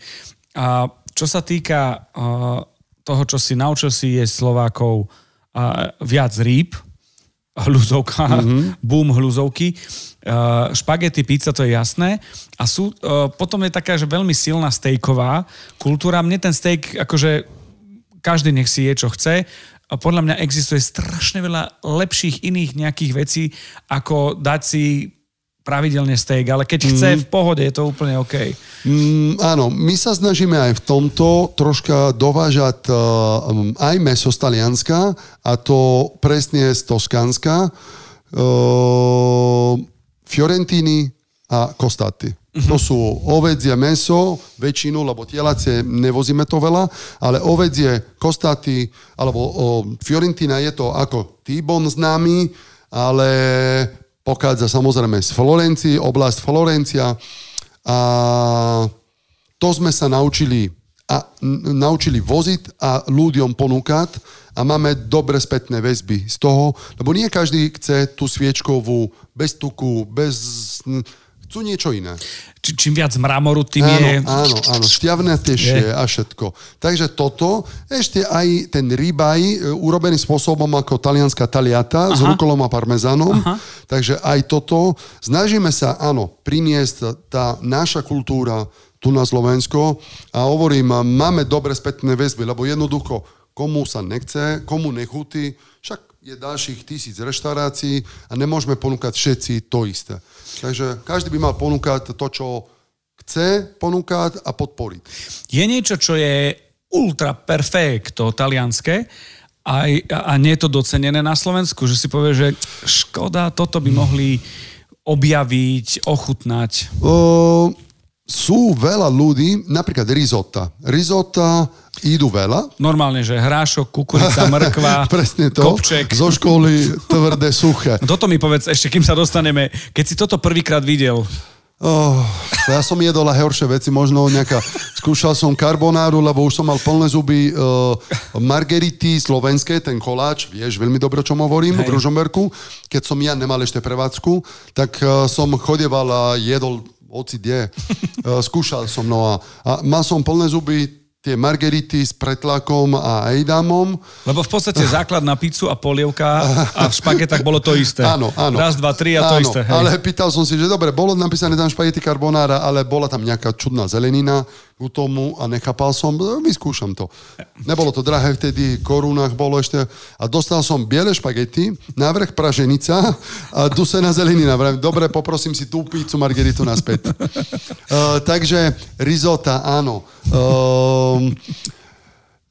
A čo sa týka uh, toho, čo si naučil si je Slovákov uh, viac rýb, hľuzovka, (laughs) mm-hmm. boom hľuzovky, uh, špagety, pizza, to je jasné. A sú, uh, potom je taká, že veľmi silná stejková kultúra. Mne ten steak, akože každý nech si je, čo chce. A podľa mňa existuje strašne veľa lepších iných nejakých vecí, ako dať si pravidelne steak, ale keď chce mm. v pohode, je to úplne OK. Mm, áno, my sa snažíme aj v tomto troška dovážať uh, aj meso z Talianska a to presne z Toskánska, uh, Fiorentini a Kostati. Mm-hmm. To sú ovedzie meso, väčšinu, lebo tielacie nevozíme to veľa, ale ovedzie, kostaty, alebo o, Fiorentina je to ako T-bone známy, ale pochádza samozrejme z Florencii, oblasť Florencia. A to sme sa naučili, a, naučili voziť a ľuďom ponúkať. A máme dobre spätné väzby z toho, lebo nie každý chce tú sviečkovú, bez tuku, bez... Chcú niečo iné. Či, čím viac mramoru, tým Áno, je... áno, áno, šťavnatejšie a všetko. Takže toto, ešte aj ten ribaj, e, urobený spôsobom ako talianská taliata s rukolom a parmezánom. Takže aj toto. Snažíme sa, áno, priniesť tá naša kultúra tu na Slovensko a hovorím, máme dobre spätné väzby, lebo jednoducho komu sa nechce, komu nechutí, však je ďalších tisíc reštaurácií a nemôžeme ponúkať všetci to isté. Takže každý by mal ponúkať to, čo chce ponúkať a podporiť. Je niečo, čo je ultra perfecto talianské a, a nie je to docenené na Slovensku, že si povie, že škoda, toto by mohli objaviť, ochutnať. O, sú veľa ľudí, napríklad rizotta. Rizotta idú veľa. Normálne, že hrášok, kukurica, mrkva, (laughs) Presne to. kopček. Zo školy tvrdé, suché. No (laughs) Toto mi povedz ešte, kým sa dostaneme. Keď si toto prvýkrát videl, Oh, ja som jedol aj horšie veci, možno nejaká, skúšal som karbonáru, lebo už som mal plné zuby uh, margerity slovenské, ten koláč, vieš veľmi dobre, čo hovorím, Hej. v Ružomberku. Keď som ja nemal ešte prevádzku, tak uh, som chodeval a jedol hoci kde. Uh, skúšal som, no a, a mal som plné zuby tie margerity s pretlakom a ejdamom. lebo v podstate (laughs) základ na pizzu a polievka a v špagetách bolo to isté. Áno, áno. Raz, dva, tri a to áno, isté. Hej. Ale pýtal som si, že dobre, bolo napísané tam špagety carbonara, ale bola tam nejaká čudná zelenina ku tomu a nechápal som, no, vyskúšam to. Nebolo to drahé vtedy, korunách bolo ešte. A dostal som biele špagety, návrh praženica a dusená zelenina. Vravím, Dobre, poprosím si tú pizzu margeritu naspäť. uh, (laughs) takže risota, áno. Um,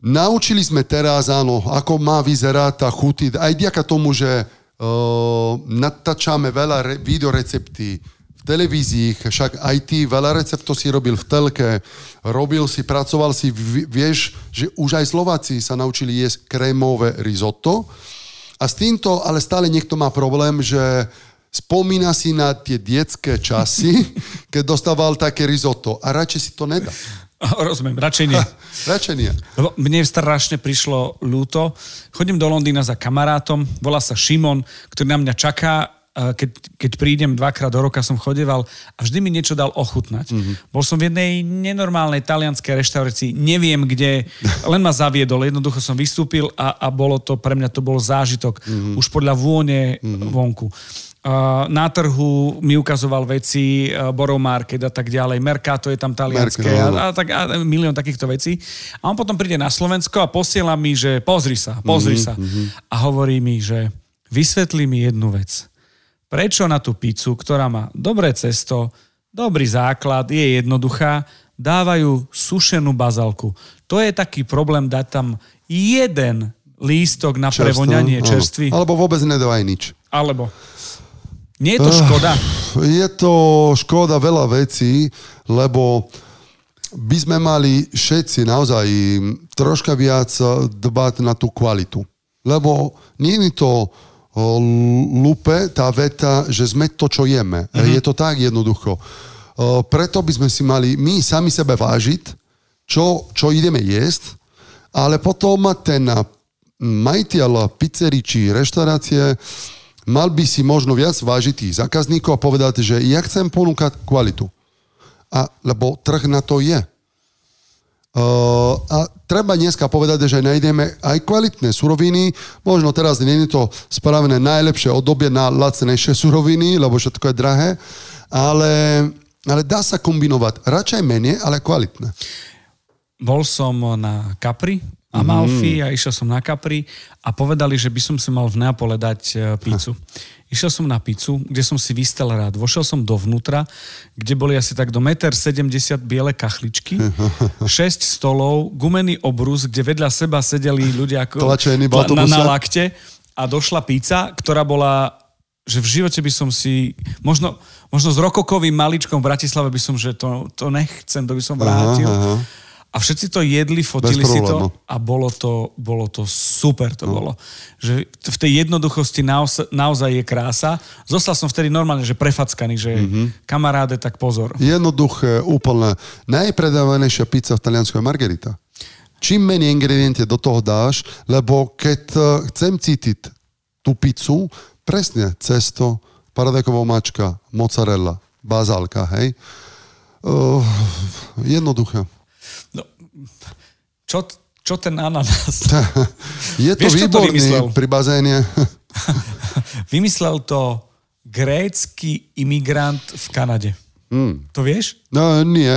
Naučili sme teraz, áno, ako má vyzerať tá chuť, aj ďaká tomu, že uh, natáčame veľa re, videorecepty v televízii, však aj ty veľa receptov si robil v telke, robil si, pracoval si, vieš, že už aj Slováci sa naučili jesť krémové risotto a s týmto ale stále niekto má problém, že spomína si na tie detské časy, (laughs) keď dostával také risotto a radšej si to nedá. (laughs) Rozumiem, radšej nie. (laughs) Radšej nie. Lebo mne strašne prišlo ľúto. Chodím do Londýna za kamarátom, volá sa Šimon, ktorý na mňa čaká, keď, keď prídem dvakrát do roka som chodeval a vždy mi niečo dal ochutnať. Mhm. Mm-hmm. Bol som v jednej nenormálnej talianskej reštaurácii, neviem kde, len ma zaviedol, jednoducho som vystúpil a, a bolo to, pre mňa to bol zážitok, Mhm. mm-hmm. už podľa vône mm-hmm. vonku. Na trhu mi ukazoval veci, uh, Borough Market a tak ďalej, Mercato je tam talianské Mercato, a, a, tak, a milión takýchto vecí. A on potom príde na Slovensko a posiela mi, že pozri sa, pozri Mhm, sa. A hovorí mi, že vysvetlí mi jednu vec. Prečo na tú pizzu, ktorá má dobré cesto, dobrý základ, je jednoduchá, dávajú sušenú bazalku. To je taký problém dať tam jeden lístok na Čerstvo, prevoňanie áno. čerstvý. Alebo vôbec nedávaj nič. Alebo. Nie je to škoda. Je to škoda veľa vecí, lebo by sme mali všetci naozaj troška viac dbať na tú kvalitu. Lebo nie je to lupe, tá veta, že sme to, čo jeme. Mhm. Je to tak jednoducho. Preto by sme si mali my sami sebe vážiť, čo, čo ideme jesť, ale potom ten majiteľ pizzerii či reštaurácie mal by si možno viac vážiť tých zákazníkov a povedať, že ja chcem ponúkať kvalitu. A, lebo trh na to je. Uh, a treba dneska povedať, že nájdeme aj kvalitné suroviny. Možno teraz nie je to spravené najlepšie obdobie na lacnejšie suroviny, lebo všetko je drahé, ale, ale dá sa kombinovať. Radšej menej, ale kvalitné. Bol som na Capri, Amalfi a išiel som na Capri a povedali, že by som si mal v Neapole dať e, pizzu. Išiel som na pizzu, kde som si vystel rád. Vošiel som dovnútra, kde boli asi tak do 1,70 m biele kachličky, (laughs) 6 stolov, gumený obrus, kde vedľa seba sedeli ľudia ako Tlačení v na, na, lakte a došla pizza, ktorá bola že v živote by som si, možno, možno s rokokovým maličkom v Bratislave by som, že to, to nechcem, to by som vrátil. aha. A všetci to jedli, fotili si to a bolo to, bolo to super to no. bolo. Že v tej jednoduchosti naozaj, naozaj je krása. Zostal som vtedy normálne, že prefackaný, že Mhm. mm-hmm. kamaráde, tak pozor. Jednoduché, úplne. Najpredávanejšia pizza v Taliansku je margarita. Čím menej ingrediente do toho dáš, lebo keď eh, chcem cítiť tú pizzu, presne cesto, paradajková mačka, mozzarella, bazálka, hej. Uh, jednoduché. Čo, čo ten ananás? (laughs) Je to Vieš, kto to vymyslel? výborný pri bazéne. (laughs) Vymyslel to grécky imigrant v Kanade. Mm. To vieš? No nie.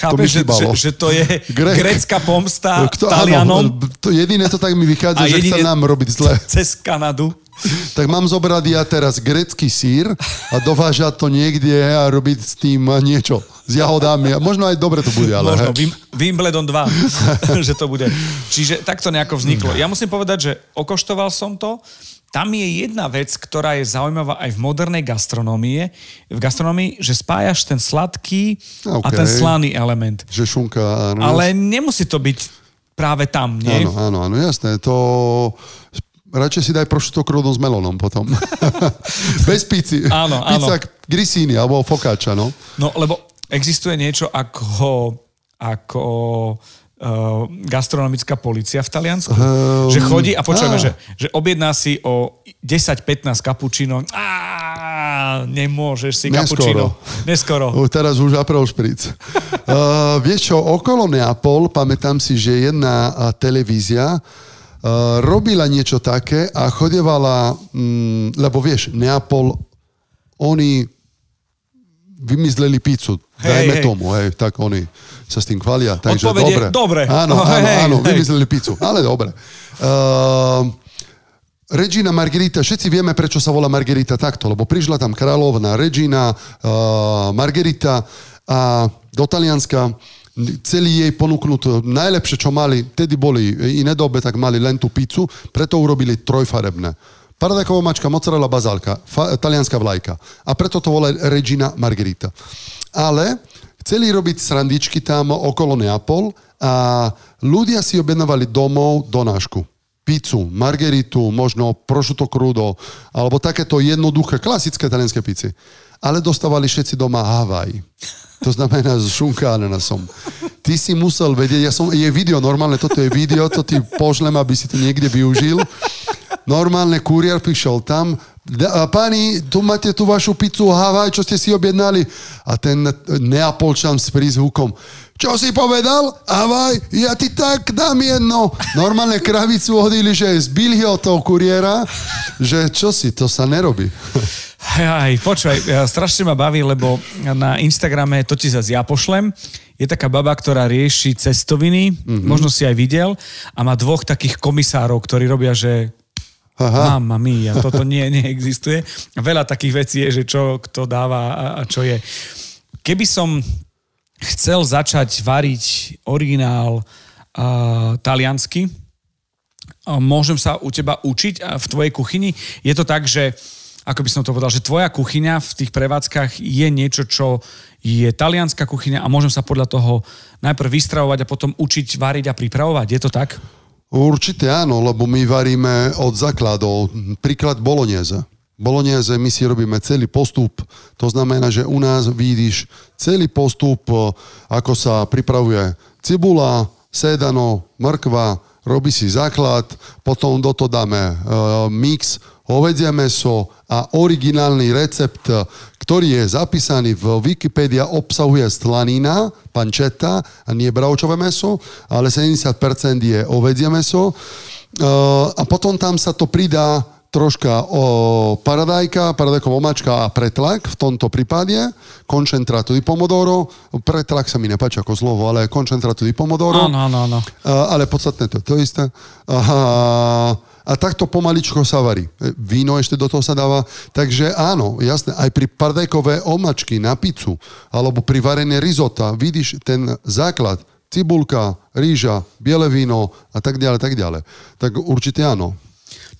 Chápeš, že, že, že to je (laughs) Grék. grécka pomsta Kto- Talianom Áno, to jediné to tak mi vychádza, A že chce nám robiť zle. (laughs) cez Kanadu. (laughs) Tak mám zobrať ja teraz grecký sír a dovážať to niekde a robiť s tým niečo s jahodami. Možno aj dobre to bude, ale... Možno Wimbledon 2, že to bude. Čiže takto nejako vzniklo. Ja musím povedať, že okoštoval som to. Tam je jedna vec, ktorá je zaujímavá aj v modernej gastronómie, v gastronomii, že spájaš ten sladký a OK. ten slaný element. Že šunka, áno. Ale nemusí to byť práve tam, nie? Áno, áno, áno, jasné. To... Radšej si daj prosciutto crudo s melónom potom. (laughs) Bez pizzy. Áno, áno. Pizza grissini alebo focaccia, no. No, lebo existuje niečo ako, ako uh, gastronomická policia v Taliansku. Ehm, že chodí a počujeme, že, že objedná si o 10-15 kapučino. Á, nemôžeš si Neskoro. kapučino. Neskoro. Uh, teraz už April Spritz. Uh, (laughs) vieš čo, okolo Neapol, pamätám si, že jedna uh, televízia uh, robila niečo také a chodevala, mm, lebo vieš, Neapol, oni vymysleli pizzu, Hej, dajme hej. tomu, hej, tak oni sa s tým chvalia. Takže Odpoveď je dobre. dobre. Áno, No, (laughs) áno, hej, áno, hej. vymysleli pizzu, ale dobre. Uh, Regina Margherita, všetci vieme, prečo sa volá Margherita takto, lebo prišla tam kráľovna Regina uh, Margherita a do Talianska celý jej ponúknúť najlepšie, čo mali, tedy boli iné dobe, tak mali len tú pizzu, preto urobili trojfarebné. Paradajková mačka, mozzarella, bazálka, fa- talianská vlajka. A preto to volá Regina Margherita. Ale chceli robiť srandičky tam okolo Neapol a ľudia si objednávali domov donášku pizzu, margeritu, možno prosciutto crudo, alebo takéto jednoduché, klasické talianské pici. Ale dostávali všetci doma Havaj. To znamená s (laughs) šunka ananasom. Ty si musel vedieť, ja som, je video, normálne toto je video, to ti pošlem, aby si to niekde využil. Normálne kuriér prišiel tam, "Da- a pani, tu máte tú vašu pizzu Havaj, čo ste si objednali. A ten Neapolčan s prízvukom, čo si povedal? Havaj, ja ti tak dám jedno. Normálne kravicu hodili, že zbili ho toho kuriéra, že čo si, to sa nerobí. Aj, počúvaj, strašne ma baví, lebo na Instagrame, to ti zase ja pošlem, je taká baba, ktorá rieši cestoviny, Mhm. mm-hmm. možno si aj videl, a má dvoch takých komisárov, ktorí robia, že Aha. Mamma mia, toto nie, neexistuje. Veľa takých vecí je, že čo kto dáva a, a čo je. Keby som chcel začať variť originál uh, taliansky, môžem sa u teba učiť v tvojej kuchyni. Je to tak, že ako by som to povedal, že tvoja kuchyňa v tých prevádzkach je niečo, čo je talianská kuchyňa a môžem sa podľa toho najprv vystravovať a potom učiť variť a pripravovať. Je to tak? Určite áno, lebo my varíme od základov. Príklad bolognese. Bolognese my si robíme celý postup. To znamená, že u nás vidíš celý postup, e, ako sa pripravuje cibula, sedano, mrkva, robí si základ, potom do toho dáme e, mix, hovedzie meso a originálny recept, ktorý je zapísaný v Wikipedia, obsahuje slanina, pancetta a nie bravčové meso, ale 70% je ovedzie meso. E, A potom tam sa to pridá troška o paradajka, paradajková omačka a pretlak v tomto prípade, koncentrato di pomodoro, pretlak sa mi nepáči ako slovo, ale koncentrato di pomodoro. Áno, áno, áno. A, ale podstatné to je to isté. A, a takto pomaličko sa varí. Víno ešte do toho sa dáva. Takže áno, jasné, aj pri pardajkové omačky na pizzu alebo pri varenie risota vidíš ten základ, cibulka, rýža, biele víno a tak ďalej, tak ďalej. Tak určite áno.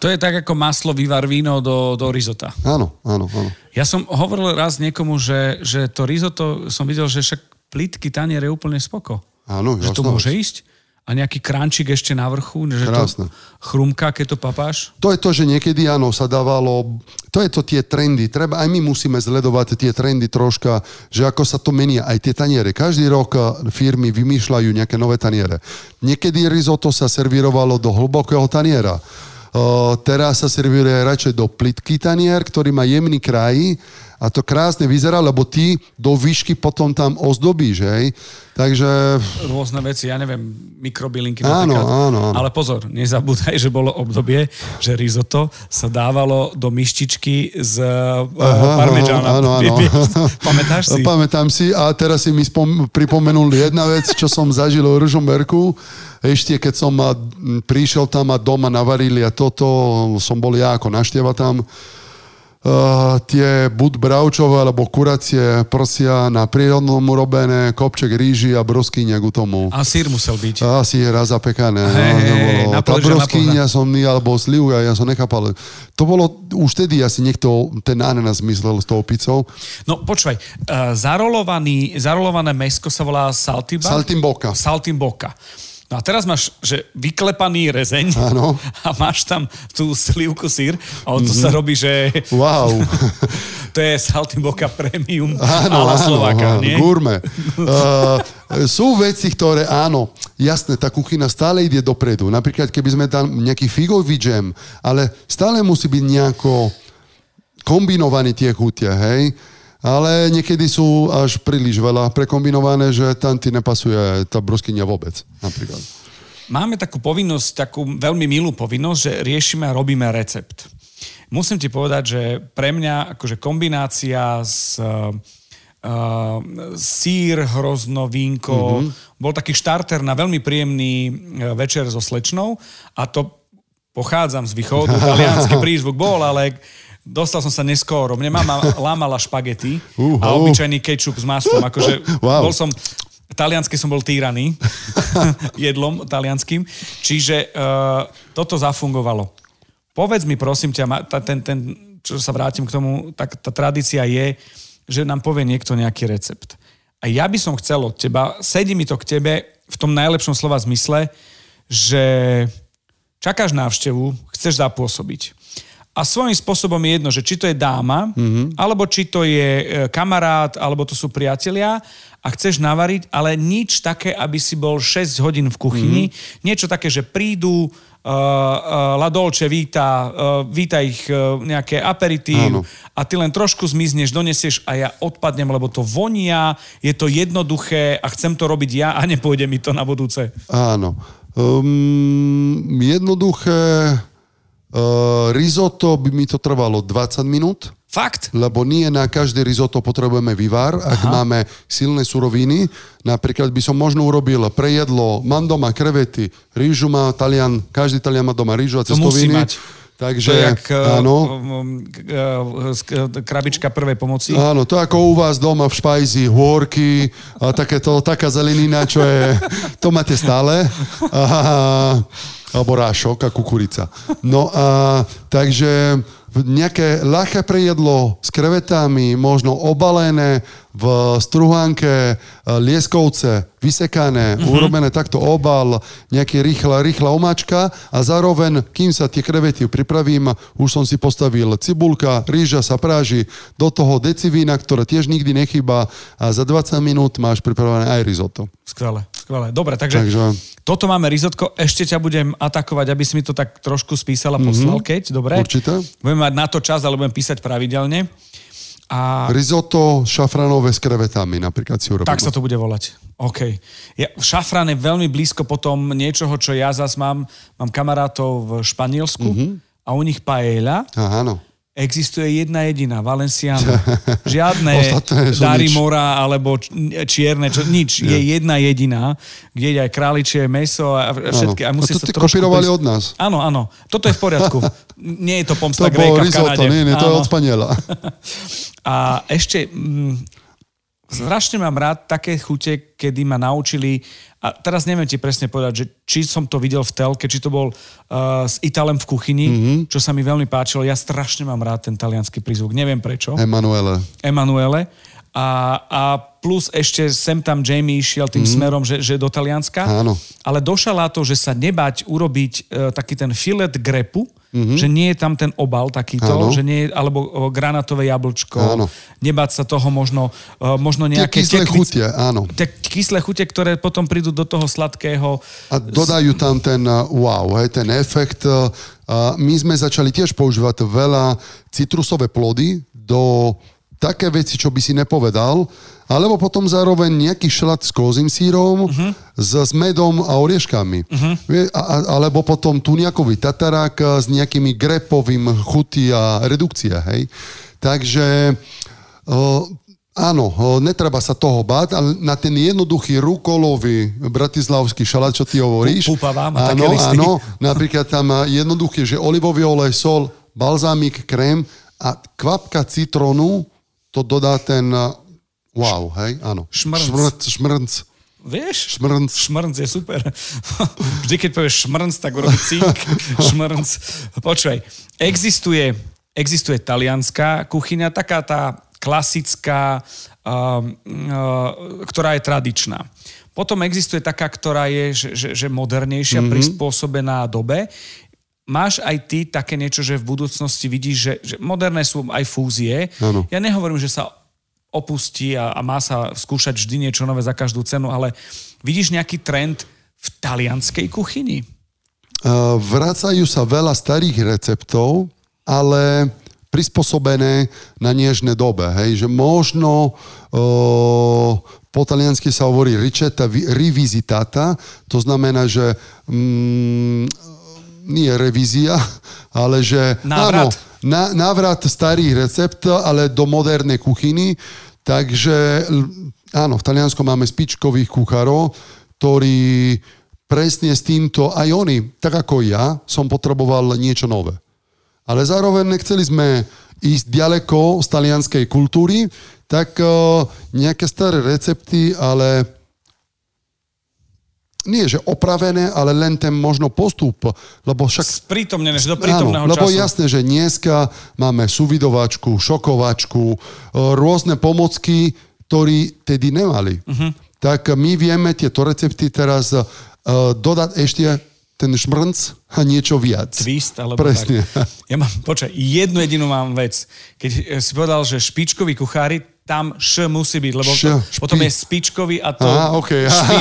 To je tak ako maslo vyvar víno do, do risota. Áno, áno, áno. Ja som hovoril raz niekomu, že, že to risotto som videl, že však plitky tanier je úplne spoko. Áno, Že to môže ísť? A nejaký krančík ešte na vrchu, že Krásne. to chrumká, keď to papáš? To je to, že niekedy áno, sa dávalo, to je to tie trendy, treba, aj my musíme sledovať tie trendy troška, že ako sa to menia, aj tie taniere. Každý rok eh, firmy vymýšľajú nejaké nové taniere. Niekedy risotto sa servírovalo do hlbokého taniera. Teraz sa servíruje radšej do plitký tanier, ktorý má jemný kraj a to krásne vyzerá, lebo ty do výšky potom tam ozdobíš, hej. Takže Rôzne veci, ja neviem, mikrobylinky Áno, napríklad. áno, áno. Ale pozor, nezabúdaj, že bolo obdobie, že risotto sa dávalo do myštičky z uh, parmežána. áno, áno. (laughs) Pamätáš si? Pamätám si a teraz si mi spom- pripomenul jedna vec, čo som zažil v Ružomberku. Ešte keď som prišiel tam a doma navarili a toto, som bol ja ako našteva tam. Uh, tie buď bravčové alebo kuracie prsia na prírodnom urobené, kopček ríži a broskyňa k tomu. A sír musel byť. Je raz zapekané. No, tá broskyňa som mi, alebo sliv, ja, som nechápal. To bolo, už tedy asi niekto ten ananas myslel s tou pizzou. No počúvaj, uh, zarolovaný, zarolované mesko sa volá saltiba? Saltimbocca. Saltimbocca. No a teraz máš, že vyklepaný rezeň Áno. (laughs) a máš tam tú slivku sír a on to Mhm. sa robí, že Wow. (laughs) to je Saltimbocca Premium Áno, áno, Slováka, áno, nie? Gurme. Uh, sú veci, ktoré áno, jasné, tá kuchyna stále ide dopredu. Napríklad, keby sme tam nejaký figový džem, ale stále musí byť nejako kombinovaný tie chutia, hej? Ale niekedy sú až príliš veľa prekombinované, že tam ti nepasuje tá broskynia vôbec, napríklad. Máme takú povinnosť, takú veľmi milú povinnosť, že riešime a robíme recept. Musím ti povedať, že pre mňa akože kombinácia s uh, sír, hrozno, vínko, mm-hmm. bol taký štarter na veľmi príjemný eh, večer so slečnou a to pochádzam z východu, (laughs) talianský prízvuk bol, ale dostal som sa neskoro. Mne mama (laughs) lámala špagety Uh, a obyčajný kečup s maslom. Akože (laughs) Wow. bol som Taliansky som bol týraný (laughs) jedlom talianským. Čiže uh, toto zafungovalo. Povedz mi prosím ťa, ta, ten, ten, čo sa vrátim k tomu, tak tá tradícia je, že nám povie niekto nejaký recept. A ja by som chcel od teba, sedí mi to k tebe v tom najlepšom slova zmysle, že čakáš návštevu, chceš zapôsobiť. A svojím spôsobom je jedno, že či to je dáma, mm-hmm. alebo či to je e, kamarát, alebo to sú priatelia a chceš navariť, ale nič také, aby si bol 6 hodín v kuchyni. Mm-hmm. Niečo také, že prídu, uh, uh, La Dolce víta, uh, víta ich uh, nejaké aperitív Áno. a ty len trošku zmizneš, donesieš a ja odpadnem, lebo to vonia, je to jednoduché a chcem to robiť ja a nepôjde mi to na budúce. Áno. Um, jednoduché uh, risotto by mi to trvalo 20 minút. Fakt? lebo nie na každé risotto potrebujeme vývar, ak máme silné suroviny. Napríklad by som možno urobil prejedlo, mám doma krevety, rýžu má Talian, každý Talian má doma rýžu a To musí cestoviny. mať. Takže, To je jak uh, áno, krabička prvej pomoci. áno, to ako u vás doma v špajzi, hôrky a takéto, taká zelenina, čo je, to máte stále. A, alebo rášok a kukurica. No a takže nejaké ľahké prejedlo s krevetami, možno obalené v struhánke, e, lieskovce, vysekané, uh-huh. urobené takto obal, nejaký rýchla, rýchla omáčka a zároveň, kým sa tie krevety pripravím, už som si postavil cibulka, rýža sa práži, do toho decivína, ktorá tiež nikdy nechýba a za 20 minút máš pripravené aj risotto. Skvelé, skvelé. Dobre, takže, Takže toto máme risotko. Ešte ťa budem atakovať, aby si mi to tak trošku spísal a poslal, mm-hmm. keď, dobre? Určite. Budem mať na to čas, ale budem písať pravidelne. A risotto šafranové s krevetami napríklad si urobím. tak sa to bude volať. OK. Ja, šafrán je veľmi blízko potom niečoho, čo ja zas mám. Mám kamarátov v Španielsku mm-hmm. a u nich paella Aha, áno. Existuje jedna jediná, Valenciana. (laughs) Žiadne dary nič. mora alebo čierne, čo, nič. Je jedna jediná, kde je aj králičie meso a všetky. A Áno. musí A to sa trošku kopírovali od nás. Áno, áno. Toto je v poriadku. (laughs) Nie je to To pomsta bolo Gréka v Kanade. nie, nie, to je Áno. od Spaniela. (laughs) A ešte mm, strašne mám rád také chute, kedy ma naučili, a teraz neviem ti presne povedať, že či som to videl v telke, či to bol uh, s Italem v kuchyni, Mhm. mm-hmm. čo sa mi veľmi páčilo. Ja strašne mám rád ten talianský prízvuk, neviem prečo. Emanuele. Emanuele. A, a plus ešte sem tam Jamie išiel tým mm. smerom, že, že do Talianska. Áno. Ale došala to, že sa nebať urobiť e, taký ten filet grepu, mm-hmm. že nie je tam ten obal takýto, Áno. že nie je, alebo granátové jablčko, Áno. nebať sa toho možno, e, možno Tie nejaké... kyslé tekvice- chutie, áno. Tie kyslé chute, ktoré potom prídu do toho sladkého. A dodajú tam ten uh, wow, hej, ten efekt. A my sme začali tiež používať veľa citrusové plody do také veci, čo by si nepovedal, alebo potom zároveň nejaký šalát s kozím sírom, uh-huh. s, s medom a orieškami. Uh-huh. A, a, alebo potom tuniakový tatarák uh, s nejakými grepovým chuti a redukcia, hej. Takže uh, Áno, o, netreba sa toho báť, ale na ten jednoduchý rukolový bratislavský šalát, čo ty hovoríš. Púpava, má áno, áno, napríklad tam jednoduché, že olivový olej, sol, balzámik, krém a kvapka citrónu, to dodá ten uh, wow, hej, áno. Šmrnc. Šmrnc, šmrnc, Vieš? šmrnc. Šmrnc je super. (laughs) Vždy, keď povieš šmrnc, tak urobí cík. (laughs) šmrnc. Počúvaj, existuje, existuje talianská kuchyňa, taká tá klasická, um, uh, ktorá je tradičná. Potom existuje taká, ktorá je že, že, že modernejšia, mm-hmm. prispôsobená dobe. Máš aj ty také niečo, že v budúcnosti vidíš, že, že moderné sú aj fúzie. Áno. Ja nehovorím, že sa opustí a, a má sa skúšať vždy niečo nové za každú cenu, ale vidíš nejaký trend v talianskej kuchyni? Uh, vracajú sa veľa starých receptov, ale prispôsobené na dnešné dobe. Hej? Že možno uh, po taliansky sa hovorí ricetta vi- rivisitata, to znamená, že mm, nie revízia, ale že Návrat. áno, na, návrat starých recept, ale do modernej kuchyny. Takže áno, v Taliansku máme spičkových kuchárov, ktorí presne s týmto, aj oni, tak ako ja, som potreboval niečo nové. Ale zároveň nechceli sme ísť ďaleko z talianskej kultúry, tak uh, nejaké staré recepty, ale nie že opravené, ale len ten možno postup, lebo však Sprítomnené, že do prítomného Áno, lebo času. jasné, že dneska máme suvidovačku, šokovačku, e, rôzne pomocky, ktorí tedy nemali. Uh-huh. Tak my vieme tieto recepty teraz uh, dodať ešte ten šmrnc a niečo viac. twist, alebo Presne. tak. Ja mám, počkaj, jednu jedinú mám vec. Keď si povedal, že špičkoví kuchári, tam š musí byť, lebo Š, to, špi- potom je spičkový a to... Á, okej. špi,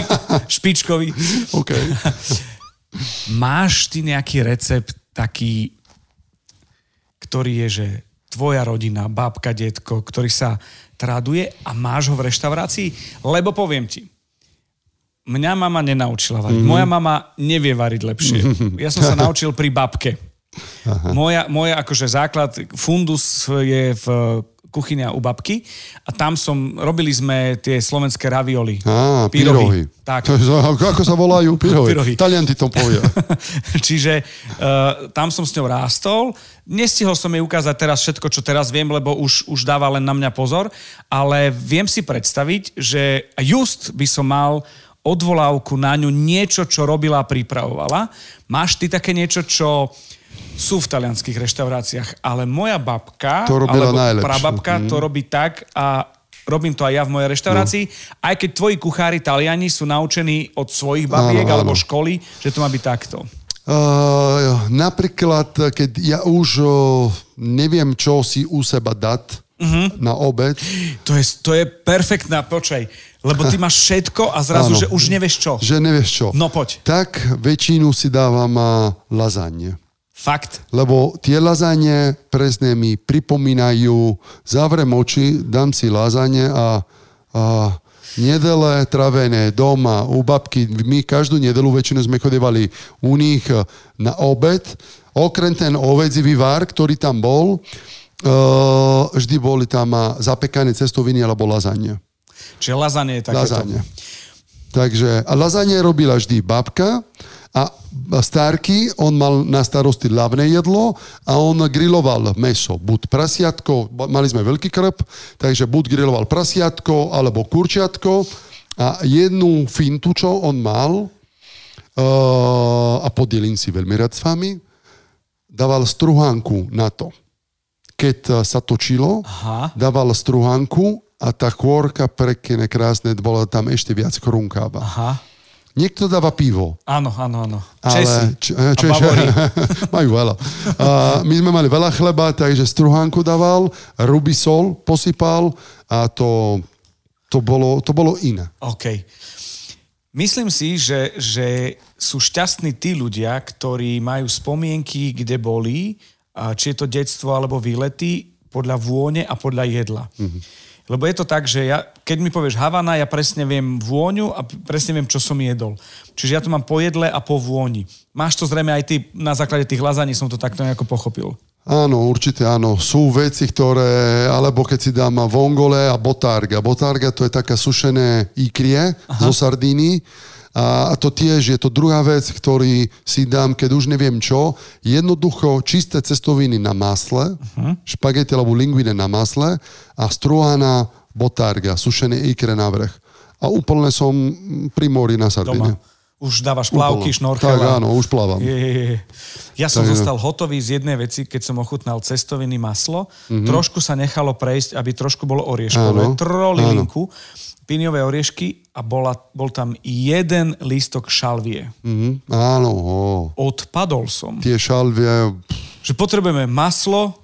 špičkový. (laughs) OK. Máš ty nejaký recept taký, ktorý je, že tvoja rodina, babka, detko, ktorý sa traduje a máš ho v reštaurácii? Lebo poviem ti, mňa mama nenaučila variť. Mm-hmm. Moja mama nevie variť lepšie. (laughs) Ja som sa naučil pri babke. Moja, moja akože základ, fundus je v kuchyňa u babky a tam som, robili sme tie slovenské ravioli. Á, pyrohy. Tak. Ako sa volajú? (laughs) Pyrohy. Pyrohy. Talian ti to povie. (laughs) Čiže uh, tam som s ňou rástol. Nestihol som jej ukázať teraz všetko, čo teraz viem, lebo už, už dáva len na mňa pozor, ale viem si predstaviť, že just by som mal odvolávku na ňu niečo, čo robila a pripravovala. Máš ty také niečo, čo sú v talianských reštauráciách, ale moja babka, To alebo najlepšie. prababka to robí tak a robím to aj ja v mojej reštaurácii, aj keď tvoji kuchári taliani sú naučení od svojich babiek Áno, alebo áno. školy, že to má byť takto. Uh, napríklad, keď ja už uh, neviem, čo si u seba dať uh-huh. na obed, To je, to je perfektná, počaj, lebo ty máš všetko a zrazu, Áno. že už nevieš čo. že nevieš čo. No poď. Tak väčšinu si dávam uh, lazagne. Fakt. Lebo tie lazagne presne mi pripomínajú, zavrem oči, dám si lazagne a, a nedele travené doma u babky. My každú nedelu väčšinu sme chodevali u nich na obed. Okrem ten ovedzivý vár, ktorý tam bol, uh, vždy boli tam zapekané cestoviny alebo lazagne. Čiže lazanie je takéto. Lazagne. Takže a lazagne robila vždy babka a Starky, on mal na starosti hlavné jedlo a on griloval meso. Buď prasiatko, mali sme veľký krb, takže buď griloval prasiatko alebo kurčiatko a jednu fintu, čo on mal, uh, a podelím si veľmi rád s vami, dával struhánku na to. Keď eh, sa točilo, Aha. dával struhánku a tá chôrka pekne, krásne, bola tam ešte viac krunkáva. Aha. Niekto dáva pivo. Áno, áno, áno. Ale, Česi. č- Češi- (laughs) majú veľa. A my sme mali veľa chleba, takže struhánku dával, rubisol posypal a to, to, bolo, to bolo iné. OK. Myslím si, že, že sú šťastní tí ľudia, ktorí majú spomienky, kde boli, či je to detstvo alebo výlety, podľa vône a podľa jedla. Mm-hmm. Lebo je to tak, že ja, keď mi povieš Havana, ja presne viem vôňu a presne viem, čo som jedol. Čiže ja to mám po jedle a po vôni. Máš to zrejme aj ty, na základe tých lazaní som to takto nejako pochopil. Áno, určite áno. Sú veci, ktoré, alebo keď si dám vongole a botarga. Botarga to je taká sušené ikrie Aha. zo Sardíny. A to tiež je to druhá vec, ktorý si dám, keď už neviem čo. Jednoducho čisté cestoviny na masle, uh-huh. špagety alebo linguine na masle a struhaná botarga, sušené ikre na vrch. A úplne som pri mori na Sardíne. Doma. Už dávaš plavky, Úplne. šnorchel. Tak áno, už plávam. Je, je, je. Ja som Takže- zostal hotový z jednej veci, keď som ochutnal cestoviny maslo. Mhm. Mm-hmm. Trošku sa nechalo prejsť, aby trošku bolo orieškové. Áno, Trolilinku, píniové oriešky a bola, bol tam jeden lístok šalvie. Mhm. Áno, ó. Odpadol som. tie šalvie, Že potrebujeme maslo,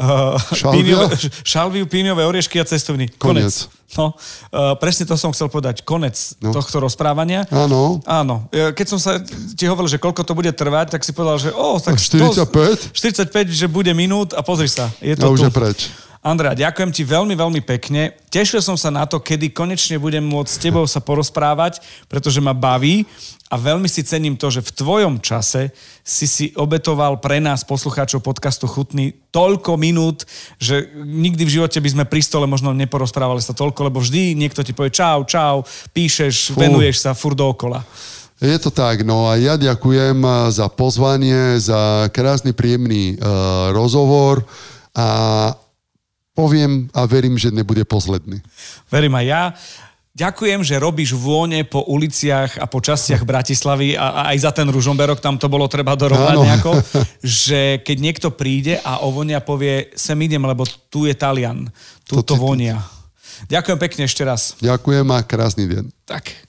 uh, píniové, šalviu, píniové oriešky a cestoviny. Koniec. No, uh, presne to som chcel povedať. Konec no. Tohto rozprávania. áno, Áno. Keď som sa ti hovoril, že koľko to bude trvať, tak si povedal, že o, tak 45? 45, že bude minút a pozri sa, je a to už tu. je preč. Andrea, ďakujem ti veľmi, veľmi pekne. Tešil som sa na to, kedy konečne budem môcť s tebou sa porozprávať, pretože ma baví a veľmi si cením to, že v tvojom čase si si obetoval pre nás, poslucháčov podcastu Chutný, toľko minút, že nikdy v živote by sme pri stole možno neporozprávali sa toľko, lebo vždy niekto ti povie čau, čau, píšeš, Fú. venuješ sa fur dookola. Je to tak, no a ja ďakujem a, za pozvanie, za krásny, príjemný uh, rozhovor a poviem a verím, že nebude posledný. Verím aj ja. Ďakujem, že robíš vône po uliciach a po častiach Bratislavy a, a aj za ten ružomberok, tam to bolo treba dorovnať nejako, že keď niekto príde a ovonia povie, sem idem, lebo tu je Talian, tu to To vonia. Ďakujem pekne ešte raz. Ďakujem a krásny deň. Tak.